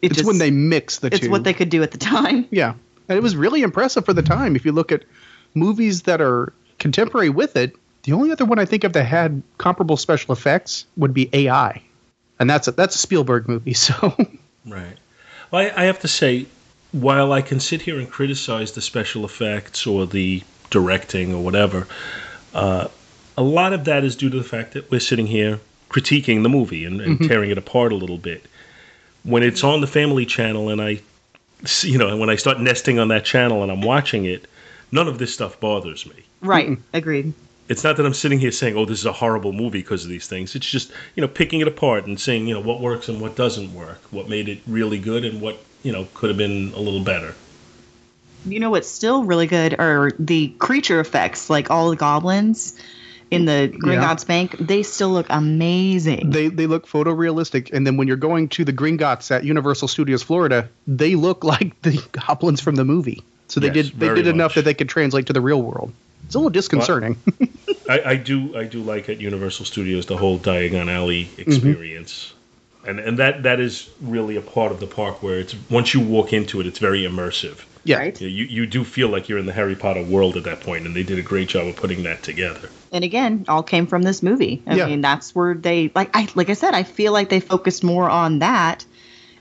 it it's just, when they mix the it's two. what they could do at the time. Yeah. And it was really impressive for the time. If you look at movies that are contemporary with it, the only other one I think of that had comparable special effects would be AI. And that's a, that's a Spielberg movie, so Right. Well, I, I have to say, while I can sit here and criticize the special effects or the directing or whatever, uh, a lot of that is due to the fact that we're sitting here critiquing the movie and, and Mhm. tearing it apart a little bit. When it's on the Family Channel and I, see- you know, when I start nesting on that channel and I'm watching it, none of this stuff bothers me. Right. Agreed. It's not that I'm sitting here saying, "Oh, this is a horrible movie" because of these things. It's just you know picking it apart and saying you know what works and what doesn't work, what made it really good and what you know could have been a little better. You know what's still really good are the creature effects, like all the goblins. in the Gringotts Yeah. Bank, they still look amazing. They they look photorealistic, and then when you're going to the Gringotts at Universal Studios Florida, they look like the goblins from the movie. So they Yes, did they very did enough much. that they could translate to the real world. It's a little disconcerting. I, I do I do like at Universal Studios the whole Diagon Alley mm-hmm. experience. And and that that is really a part of the park where it's once you walk into it it's very immersive. yeah, Right. You you do feel like you're in the Harry Potter world at that point and they did a great job of putting that together. and again, all came from this movie. I Yeah. mean, that's where they like I like I said, I feel like they focused more on that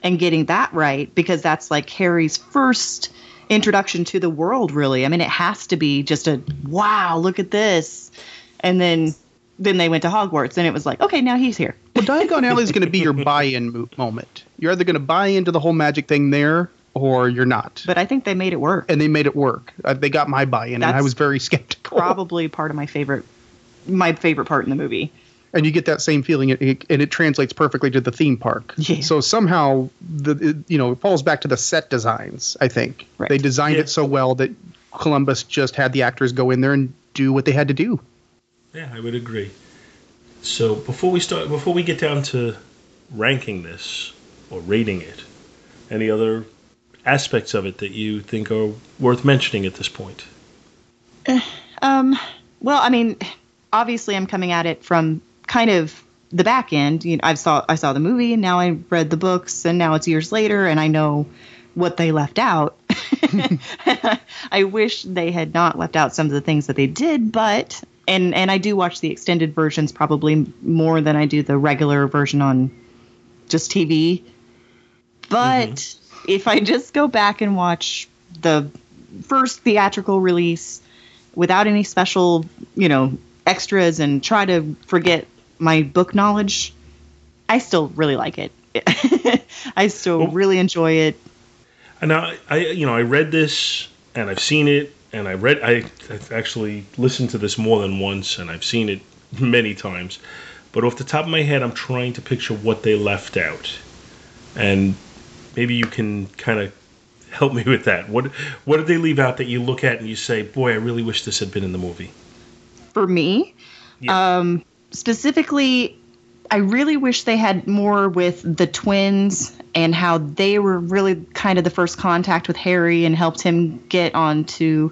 and getting that right because that's like Harry's first introduction to the world really. I mean, it has to be just a wow, look at this. And then then they went to Hogwarts and it was like, okay, now he's here. Well, Diagon Alley is going to be your buy-in mo- moment. You're either going to buy into the whole magic thing there, or you're not. But I think they made it work. and they made it work. Uh, they got my buy-in, and I was very skeptical. Probably part of my favorite my favorite part in the movie. And you get that same feeling, it, it, and it translates perfectly to the theme park. Yeah. So somehow, the it, you know, it falls back to the set designs. I think Right. they designed Yeah. it so well that Columbus just had the actors go in there and do what they had to do. Yeah, I would agree. So before we start before we get down to ranking this or rating it, any other aspects of it that you think are worth mentioning at this point? Um, well, I mean, obviously, I'm coming at it from kind of the back end. You know, I saw I saw the movie, and now I read the books, and now it's years later, and I know what they left out. I wish they had not left out some of the things that they did, but and and I do watch the extended versions probably more than I do the regular version on just TV. But mm-hmm. if I just go back and watch the first theatrical release without any special, you know, extras and try to forget my book knowledge, I still really like it. I still Well- really enjoy it. And I, I, you know, I read this and I've seen it, and I read, I, I've actually listened to this more than once, and I've seen it many times. But off the top of my head, I'm trying to picture what they left out, and maybe you can kind of help me with that. What, what did they leave out that you look at and you say, "Boy, I really wish this had been in the movie." For me, Yeah. um, specifically, I really wish they had more with the twins and how they were really kind of the first contact with Harry and helped him get onto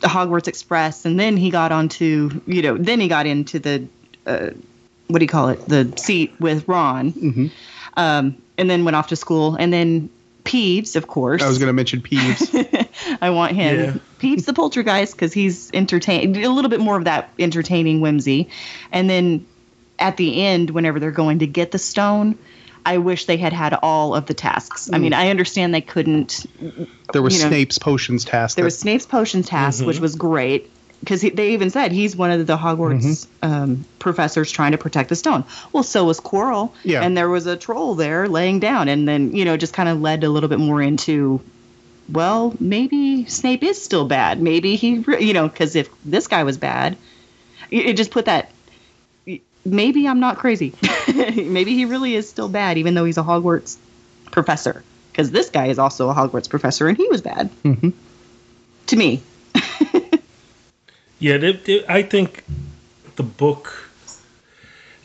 the Hogwarts Express, and then he got onto, you know, then he got into the, uh, what do you call it, the seat with Ron, um, and then went off to school, and then Peeves, of course. I was going to mention Peeves. I want him. Yeah. Peeves the Poltergeist because he's entertain a little bit more of that entertaining whimsy, and then at the end, whenever they're going to get the stone, I wish they had had all of the tasks. I mean, I understand they couldn't. there was You know, Snape's potions task. There that- was Snape's potion task, which was great because they even said he's one of the Hogwarts um, professors trying to protect the stone. Well, so was Quirrell, Yeah. and there was a troll there laying down, and then you know just kind of led a little bit more into. Well, maybe Snape is still bad. Maybe he, you know, because if this guy was bad, it, it just put that. Maybe I'm not crazy. maybe he really is still bad, even though he's a Hogwarts professor. Because this guy is also a Hogwarts professor, and he was bad. Mm-hmm. To me, Yeah, they, they, I think the book.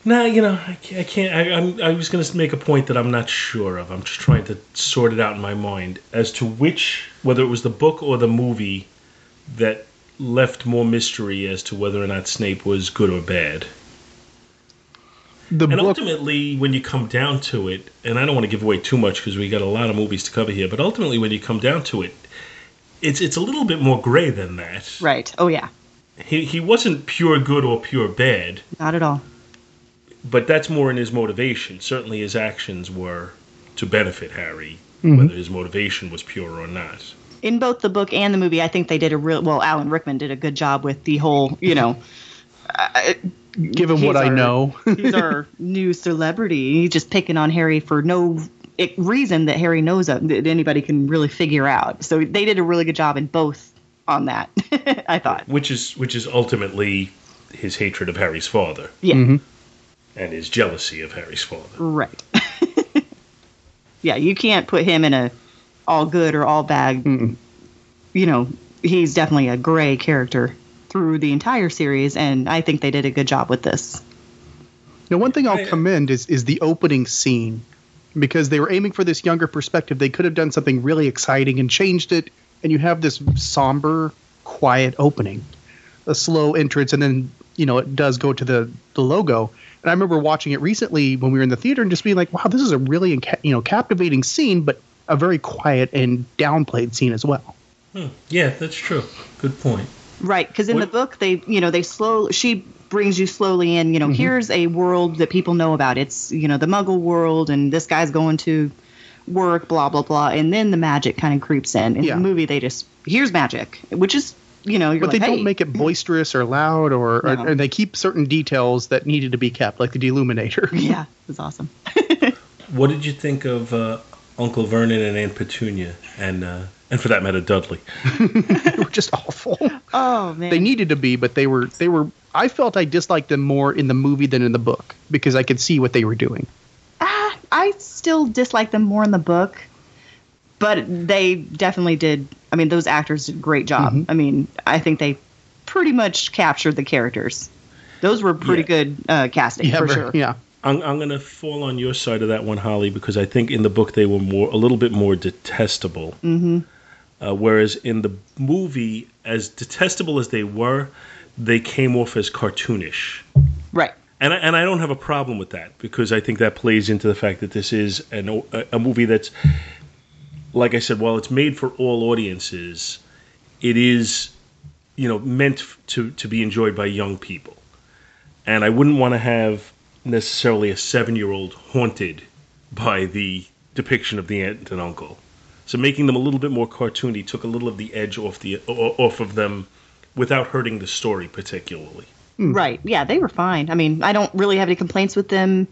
Nah, you know, I can't. I, can't I, I'm, I was going to make a point that I'm not sure of. I'm just trying to sort it out in my mind as to which, whether it was the book or the movie, that left more mystery as to whether or not Snape was good or bad. the And book. ultimately, when you come down to it, and I don't want to give away too much because we got a lot of movies to cover here, but ultimately, when you come down to it, it's it's a little bit more gray than that. right? Oh yeah, He he wasn't pure good or pure bad. not at all. But that's more in his motivation. Certainly, his actions were to benefit Harry, whether his motivation was pure or not. In both the book and the movie, I think they did a real well. Alan Rickman did a good job with the whole, you know. Uh, given he's what I know, he's our new celebrity. He's just picking on Harry for no reason that Harry knows of that anybody can really figure out. So they did a really good job in both on that. I thought. Which is which is ultimately his hatred of Harry's father Yeah. And his jealousy of Harry's father. Right. yeah, you can't put him in a all good or all bad. You know, he's definitely a gray character. through the entire series, and I think they did a good job with this. Now, one thing I'll commend is is the opening scene because they were aiming for this younger perspective. They could have done something really exciting and changed it, and you have this somber, quiet opening, a slow entrance, and then you know it does go to the the logo. And I remember watching it recently when we were in the theater and just being like, "Wow, this is a really inca- you know captivating scene, but a very quiet and downplayed scene as well." Hmm. Yeah, that's true. Good point. Right, because in the book they, you know, they slow. She brings you slowly in. You know, here's a world that people know about. It's you know the Muggle world, and this guy's going to work, blah blah blah, and then the magic kind of creeps in. In Yeah. the movie, they just here's magic, which is you know you're but like, they hey, don't make it boisterous or loud, or, or No. and they keep certain details that needed to be kept, like the deluminator. Yeah, it was awesome. What did you think of uh, Uncle Vernon and Aunt Petunia, and uh, and for that matter, Dudley? they were just awful. Oh man, They needed to be, but they were they were. I felt I disliked them more in the movie than in the book because I could see what they were doing. Ah, I still dislike them more in the book, but they definitely did. I mean, those actors did a great job. Mm-hmm. I mean, I think they pretty much captured the characters. Those were pretty good uh, casting for sure. yeah. I'm, I'm going to fall on your side of that one, Holly, because I think in the book they were more a little bit more detestable. Mm-hmm. Uh, whereas in the movie, as detestable as they were, they came off as cartoonish. Right. And I, and I don't have a problem with that because I think that plays into the fact that this is an, o- a, a movie that's, like I said, while it's made for all audiences, it is, you know, meant to, to be enjoyed by young people. And I wouldn't want to have necessarily a seven year old haunted by the depiction of the aunt and uncle. So making them a little bit more cartoony took a little of the edge off the off of them without hurting the story particularly. Hmm. Right. Yeah, they were fine. I mean, I don't really have any complaints with them,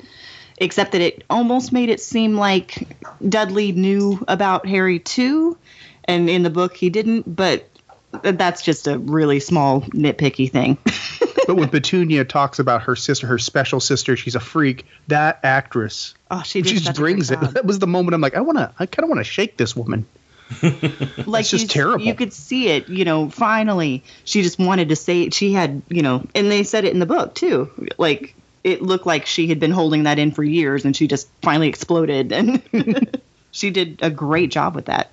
except that it almost made it seem like Dudley knew about Harry too, and in the book he didn't. But that's just a really small nitpicky thing. but when Petunia talks about her sister, her special sister, she's a freak. That actress, oh, she she just brings it. job. That was the moment I'm like, I want to, I kind of want to shake this woman. like just you, terrible. You could see it, you know. Finally, she just wanted to say she had, you know, and they said it in the book too. Like it looked like she had been holding that in for years, and she just finally exploded, and she did a great job with that.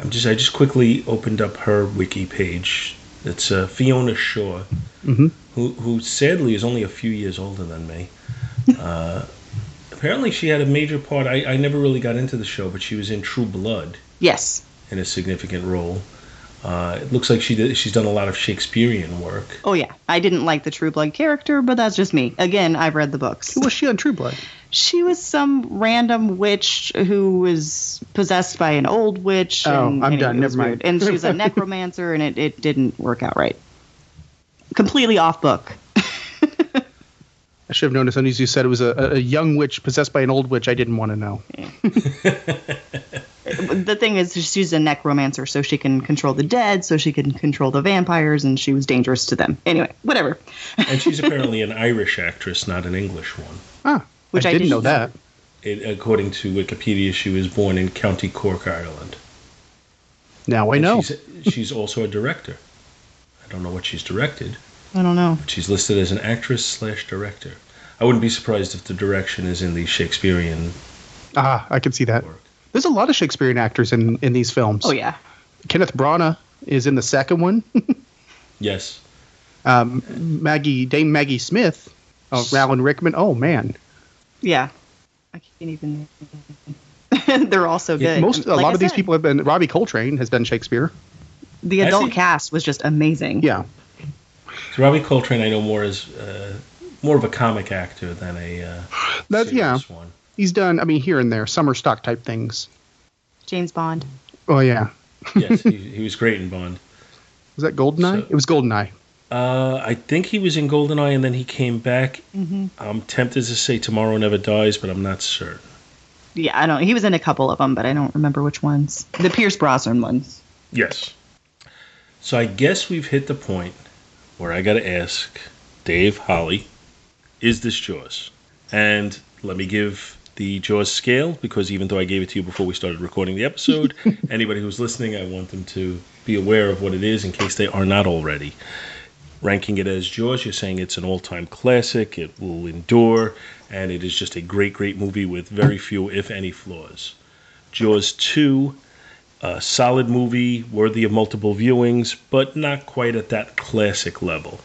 I'm just I just quickly opened up her wiki page. It's uh, Fiona Shaw, Mhm. who who sadly is only a few years older than me. Uh, apparently, she had a major part. I, I never really got into the show, but she was in True Blood Yes. in a significant role. Uh, it looks like she did, she's done a lot of Shakespearean work. Oh yeah, I didn't like the True Blood character, but that's just me. Again, I've read the books. Who was she on True Blood? She was some random witch who was possessed by an old witch. Oh, and, I'm and done. it was Never weird. mind. And she was a necromancer, and it, it didn't work out right. Completely off book. I should have known as soon as you said it was a, a young witch possessed by an old witch. I didn't want to know. the thing is, she's a necromancer, so she can control the dead, so she can control the vampires, and she was dangerous to them. Anyway, whatever. And she's apparently an Irish actress, not an English one. Ah, Which I, I didn't know didn't that. It, according to Wikipedia, she was born in County Cork, Ireland. Now I And know. She's, she's also a director. I don't know what she's directed. I don't know. She's listed as an actress slash director. I wouldn't be surprised if the direction is in the Shakespearean. Ah, I can see that. There's a lot of Shakespearean actors in in these films. Oh yeah. Kenneth Branagh is in the second one. Yes. um, Maggie Dame Maggie Smith, oh, Alan Rickman. Oh man, Yeah. I can't even. They're all so Yeah, good. most a Like lot I of these people have been. Robbie Coltrane has done Shakespeare. The adult cast was just amazing. Yeah, So Robbie Coltrane, I know more as uh, more of a comic actor than a. Uh, that's yeah. serious one. He's done. I mean, here and there, summer stock type things. James Bond. Oh yeah, yes, he, he was great in Bond. was that Goldeneye? So- it was Goldeneye. Uh, I think he was in Goldeneye, and then he came back. Mm-hmm. I'm tempted to say Tomorrow Never Dies, but I'm not certain. Yeah, I don't. He was in a couple of them, but I don't remember which ones. The Pierce Brosnan ones. Yes. So I guess we've hit the point where I got to ask Dave Holly, is this Jaws? And let me give the Jaws scale because even though I gave it to you before we started recording the episode, anybody who's listening, I want them to be aware of what it is in case they are not already. ranking it as Jaws. You're saying it's an all-time classic. It will endure, and it is just a great, great movie with very few, if any, flaws. Jaws 2, a solid movie, worthy of multiple viewings, but not quite at that classic level.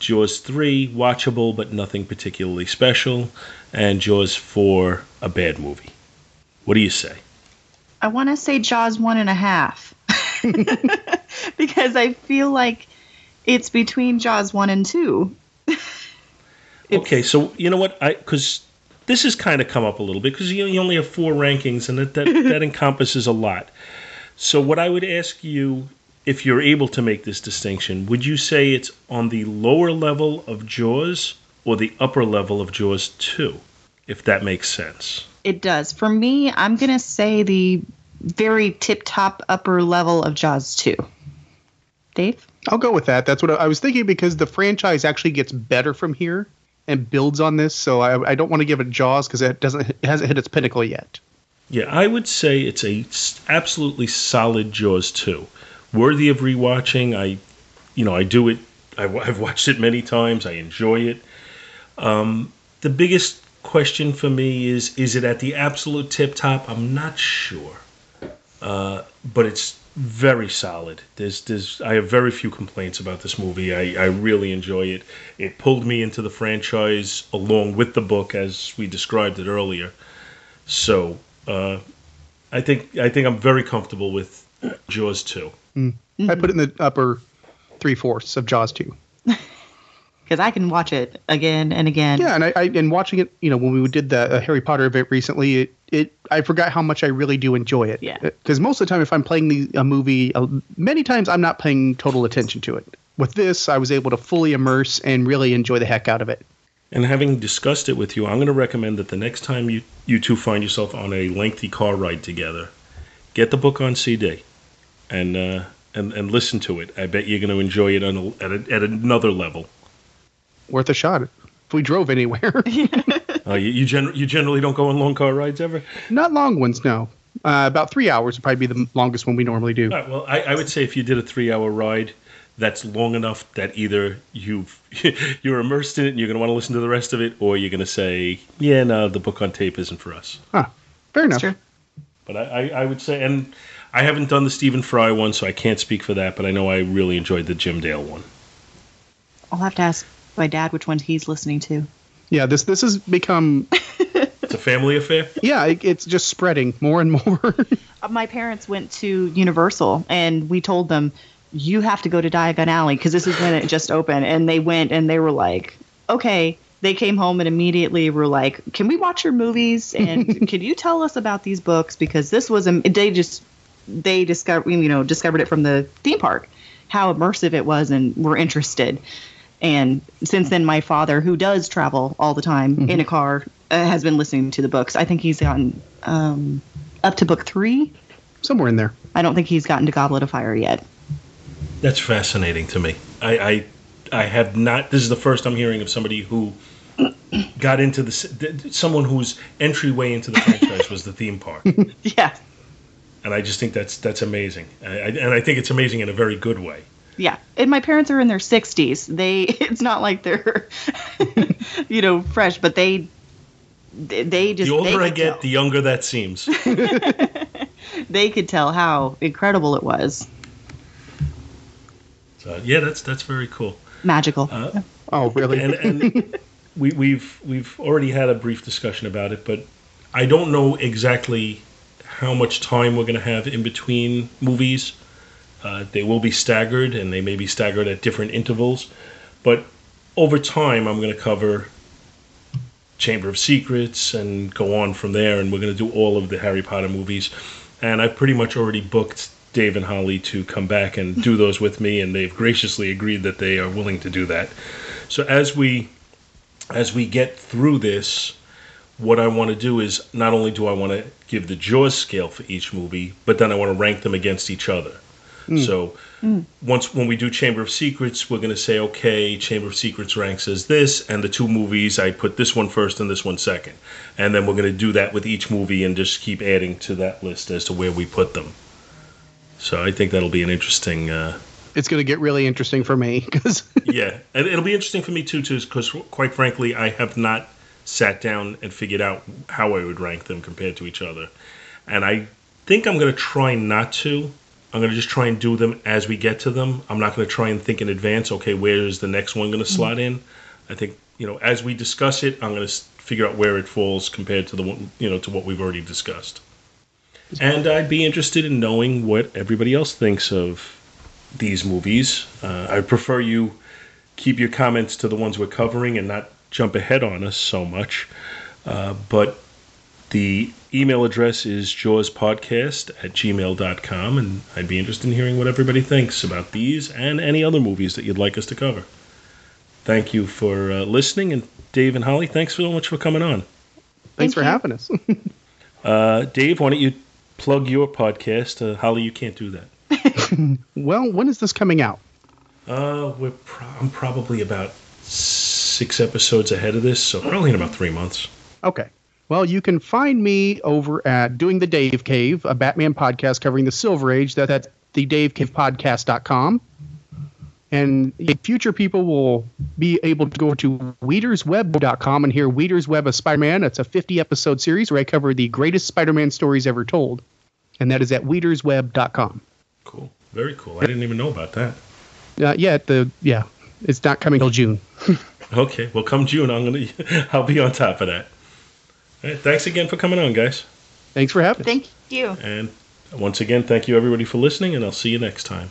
Jaws 3, watchable, but nothing particularly special. And Jaws 4, a bad movie. What do you say? I want to say Jaws one and a half because I feel like it's between Jaws one and two. okay, so you know what? I because this has kind of come up a little bit because you, you only have four rankings and that, that, that encompasses a lot. So what I would ask you, if you're able to make this distinction, would you say it's on the lower level of Jaws or the upper level of Jaws two, if that makes sense? It does. For me, I'm gonna say the very tip top upper level of Jaws two. Dave? I'll go with that. That's what I, I was thinking because the franchise actually gets better from here and builds on this. So I, I don't want to give it Jaws because it doesn't it hasn't hit its pinnacle yet. Yeah, I would say it's a absolutely solid Jaws 2. Worthy of rewatching. I, you know, I do it. I, have watched it many times. I enjoy it. Um, the biggest question for me is: Is it at the absolute tip top? I'm not sure, uh, but it's very solid. There's, there's, I have very few complaints about this movie. I, I really enjoy it. It pulled me into the franchise along with the book, as we described it earlier. So uh, I think I think I'm very comfortable with Jaws 2. Mm. I put it in the upper three fourths of Jaws two. Because I can watch it again and again. Yeah, and I, I and watching it, you know, when we did the uh, Harry Potter event recently, it, it I forgot how much I really do enjoy it. Yeah. Because most of the time, if I'm playing the, a movie, uh, many times I'm not paying total attention to it. With this, I was able to fully immerse and really enjoy the heck out of it. And having discussed it with you, I'm going to recommend that the next time you, you two find yourself on a lengthy car ride together, get the book on CD and uh, and, and listen to it. I bet you're going to enjoy it on a, at, a, at another level. Worth a shot. If we drove anywhere. Uh, you you, gen- you generally don't go on long car rides ever? not long ones, no. Uh, about three hours would probably be the longest one we normally do. All right, well, I, I would say if you did a three hour ride, that's long enough that either you you're immersed in it and you're going to want to listen to the rest of it, or you're going to say, yeah, no, the book on tape isn't for us. Huh. Fair enough. true. But I, I, I would say, and I haven't done the Stephen Fry one, so I can't speak for that. But I know I really enjoyed the Jim Dale one. I'll have to ask my dad which one he's listening to. Yeah, this this has become It's a family affair. yeah, it, it's just spreading more and more. Uh, My parents went to Universal and we told them, you have to go to Diagon Alley because this is when it just opened. And they went and they were like, okay. They came home and immediately were like, can we watch your movies? And can you tell us about these books? Because this was, a, they just, they discovered, you know, discovered it from the theme park, how immersive it was and were interested. And since then, my father, who does travel all the time in a car, uh, has been listening to the books. I think he's gotten um, up to book three. Somewhere in there. I don't think he's gotten to Goblet of Fire yet. That's fascinating to me. I, I I have not. This is the first I'm hearing of somebody who got into the someone whose entryway into the franchise was the theme park. Yeah, and I just think that's that's amazing, I, I, and I think it's amazing in a very good way. yeah. And my parents are in their 60s. They, it's not like they're, you know, fresh, but they, they just the older they I could get, tell. the younger that seems. they could tell how incredible it was. So yeah, that's that's very cool. Magical. Uh, Oh, really? and, and we, we've we've already had a brief discussion about it, but I don't know exactly how much time we're going to have in between movies. Uh, they will be staggered, and they may be staggered at different intervals. But over time, I'm going to cover Chamber of Secrets and go on from there, and we're going to do all of the Harry Potter movies. And I've pretty much already booked Dave and Holly to come back and do those with me, and they've graciously agreed that they are willing to do that. So as we as we get through this, what I want to do is not only do I want to give the Jaws scale for each movie, but then I want to rank them against each other. So once when we do Chamber of Secrets, we're going to say, okay, Chamber of Secrets ranks as this, and the two movies I put this one first and this one second, and then we're going to do that with each movie and just keep adding to that list as to where we put them. So I think that'll be an interesting uh, it's going to get really interesting for me because yeah, and it'll be interesting for me too, too, because quite frankly, I have not sat down and figured out how I would rank them compared to each other, and I think I'm going to try not to. I'm going to just try and do them as we get to them. I'm not going to try and think in advance. Okay, where is the next one going to slot in? I think you know as we discuss it, I'm going to figure out where it falls compared to the one you know to what we've already discussed. And I'd be interested in knowing what everybody else thinks of these movies. Uh, I prefer you keep your comments to the ones we're covering and not jump ahead on us so much. Uh, but the email address is jawspodcast at gmail.com, and I'd be interested in hearing what everybody thinks about these and any other movies that you'd like us to cover. Thank you for uh, listening, and Dave and Holly, thanks so much for coming on. Thanks Thank for you. having us. uh, Dave, why don't you plug your podcast? Uh, Holly, you can't do that. well, when is this coming out? Uh, we're pro- I'm probably about six episodes ahead of this, so probably in about three months. Okay. Well, you can find me over at Doing the Dave Cave, a Batman podcast covering the Silver Age. That, that's the davecavepodcast.com. And future people will be able to go to weedersweb.com and hear Weeder's Web of Spider-Man. It's a 50 episode series where I cover the greatest Spider-Man stories ever told. And that is at weedersweb.com. Cool. Very cool. I didn't even know about that. Uh, yeah, the yeah, it's not coming till June. okay, well, come June, I'm gonna I'll be on top of that. All right, thanks again for coming on, guys. Thanks for having. Me. Thank you. And once again, thank you everybody for listening, and I'll see you next time.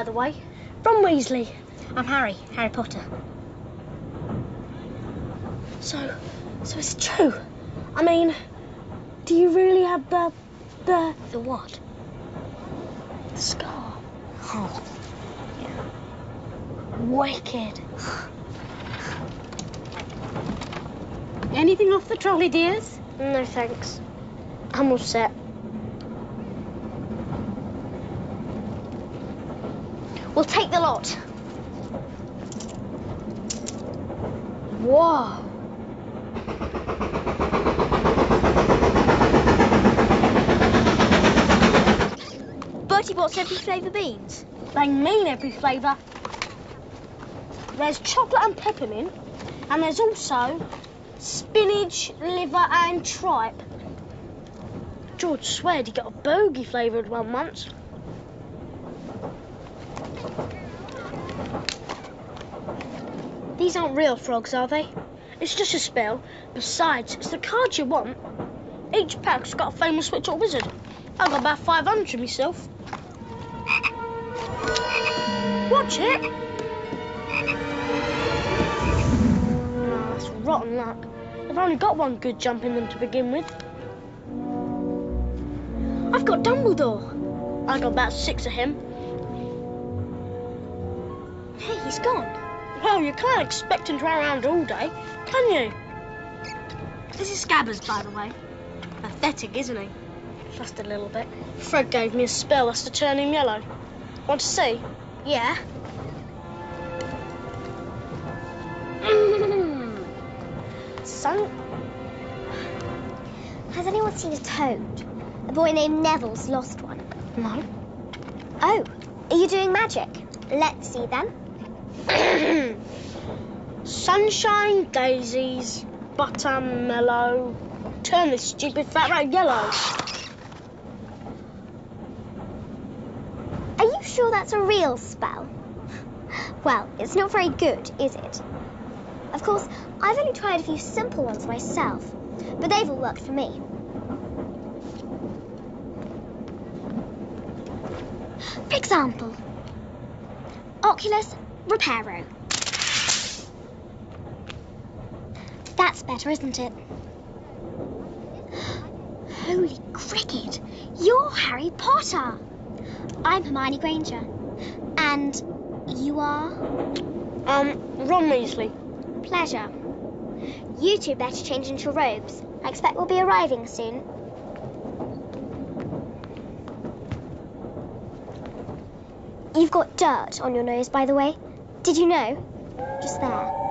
By the way. Ron Weasley. I'm Harry, Harry Potter. So, so it's true. I mean, do you really have the, the... The what? The scar. Oh, yeah. Wicked. Anything off the trolley, dears? No, thanks. I'm all set. We'll take the lot. Whoa. Bertie Bott's every flavour beans? They mean every flavour. There's chocolate and peppermint, and there's also spinach, liver and tripe. George sweared he got a bogey flavoured one once. These aren't real frogs, are they? It's just a spell. Besides, it's the cards you want. Each pack's got a famous switch or wizard. I've got about 500 myself. Watch it. Oh, that's rotten luck. I've only got one good jump in them to begin with. I've got Dumbledore. I got about six of him. Hey, he's gone. Well, you can't expect him to run around all day, can you? This is Scabbers, by the way. Pathetic, isn't he? Just a little bit. Fred gave me a spell that's to turn him yellow. Want to see? Yeah. so, has anyone seen a toad? A boy named Neville's lost one. No. Oh, are you doing magic? Let's see then. Sunshine, daisies, butter, mellow. Turn this stupid fat rat yellow. Are you sure that's a real spell? Well, it's not very good, is it? Of course, I've only tried a few simple ones myself, but they've all worked for me. For example, Oculus Reparo. That's better, isn't it? Holy cricket! You're Harry Potter! I'm Hermione Granger. And you are? Um, Ron Weasley. Pleasure. You two better change into your robes. I expect we'll be arriving soon. You've got dirt on your nose, by the way. Did you know? Just there.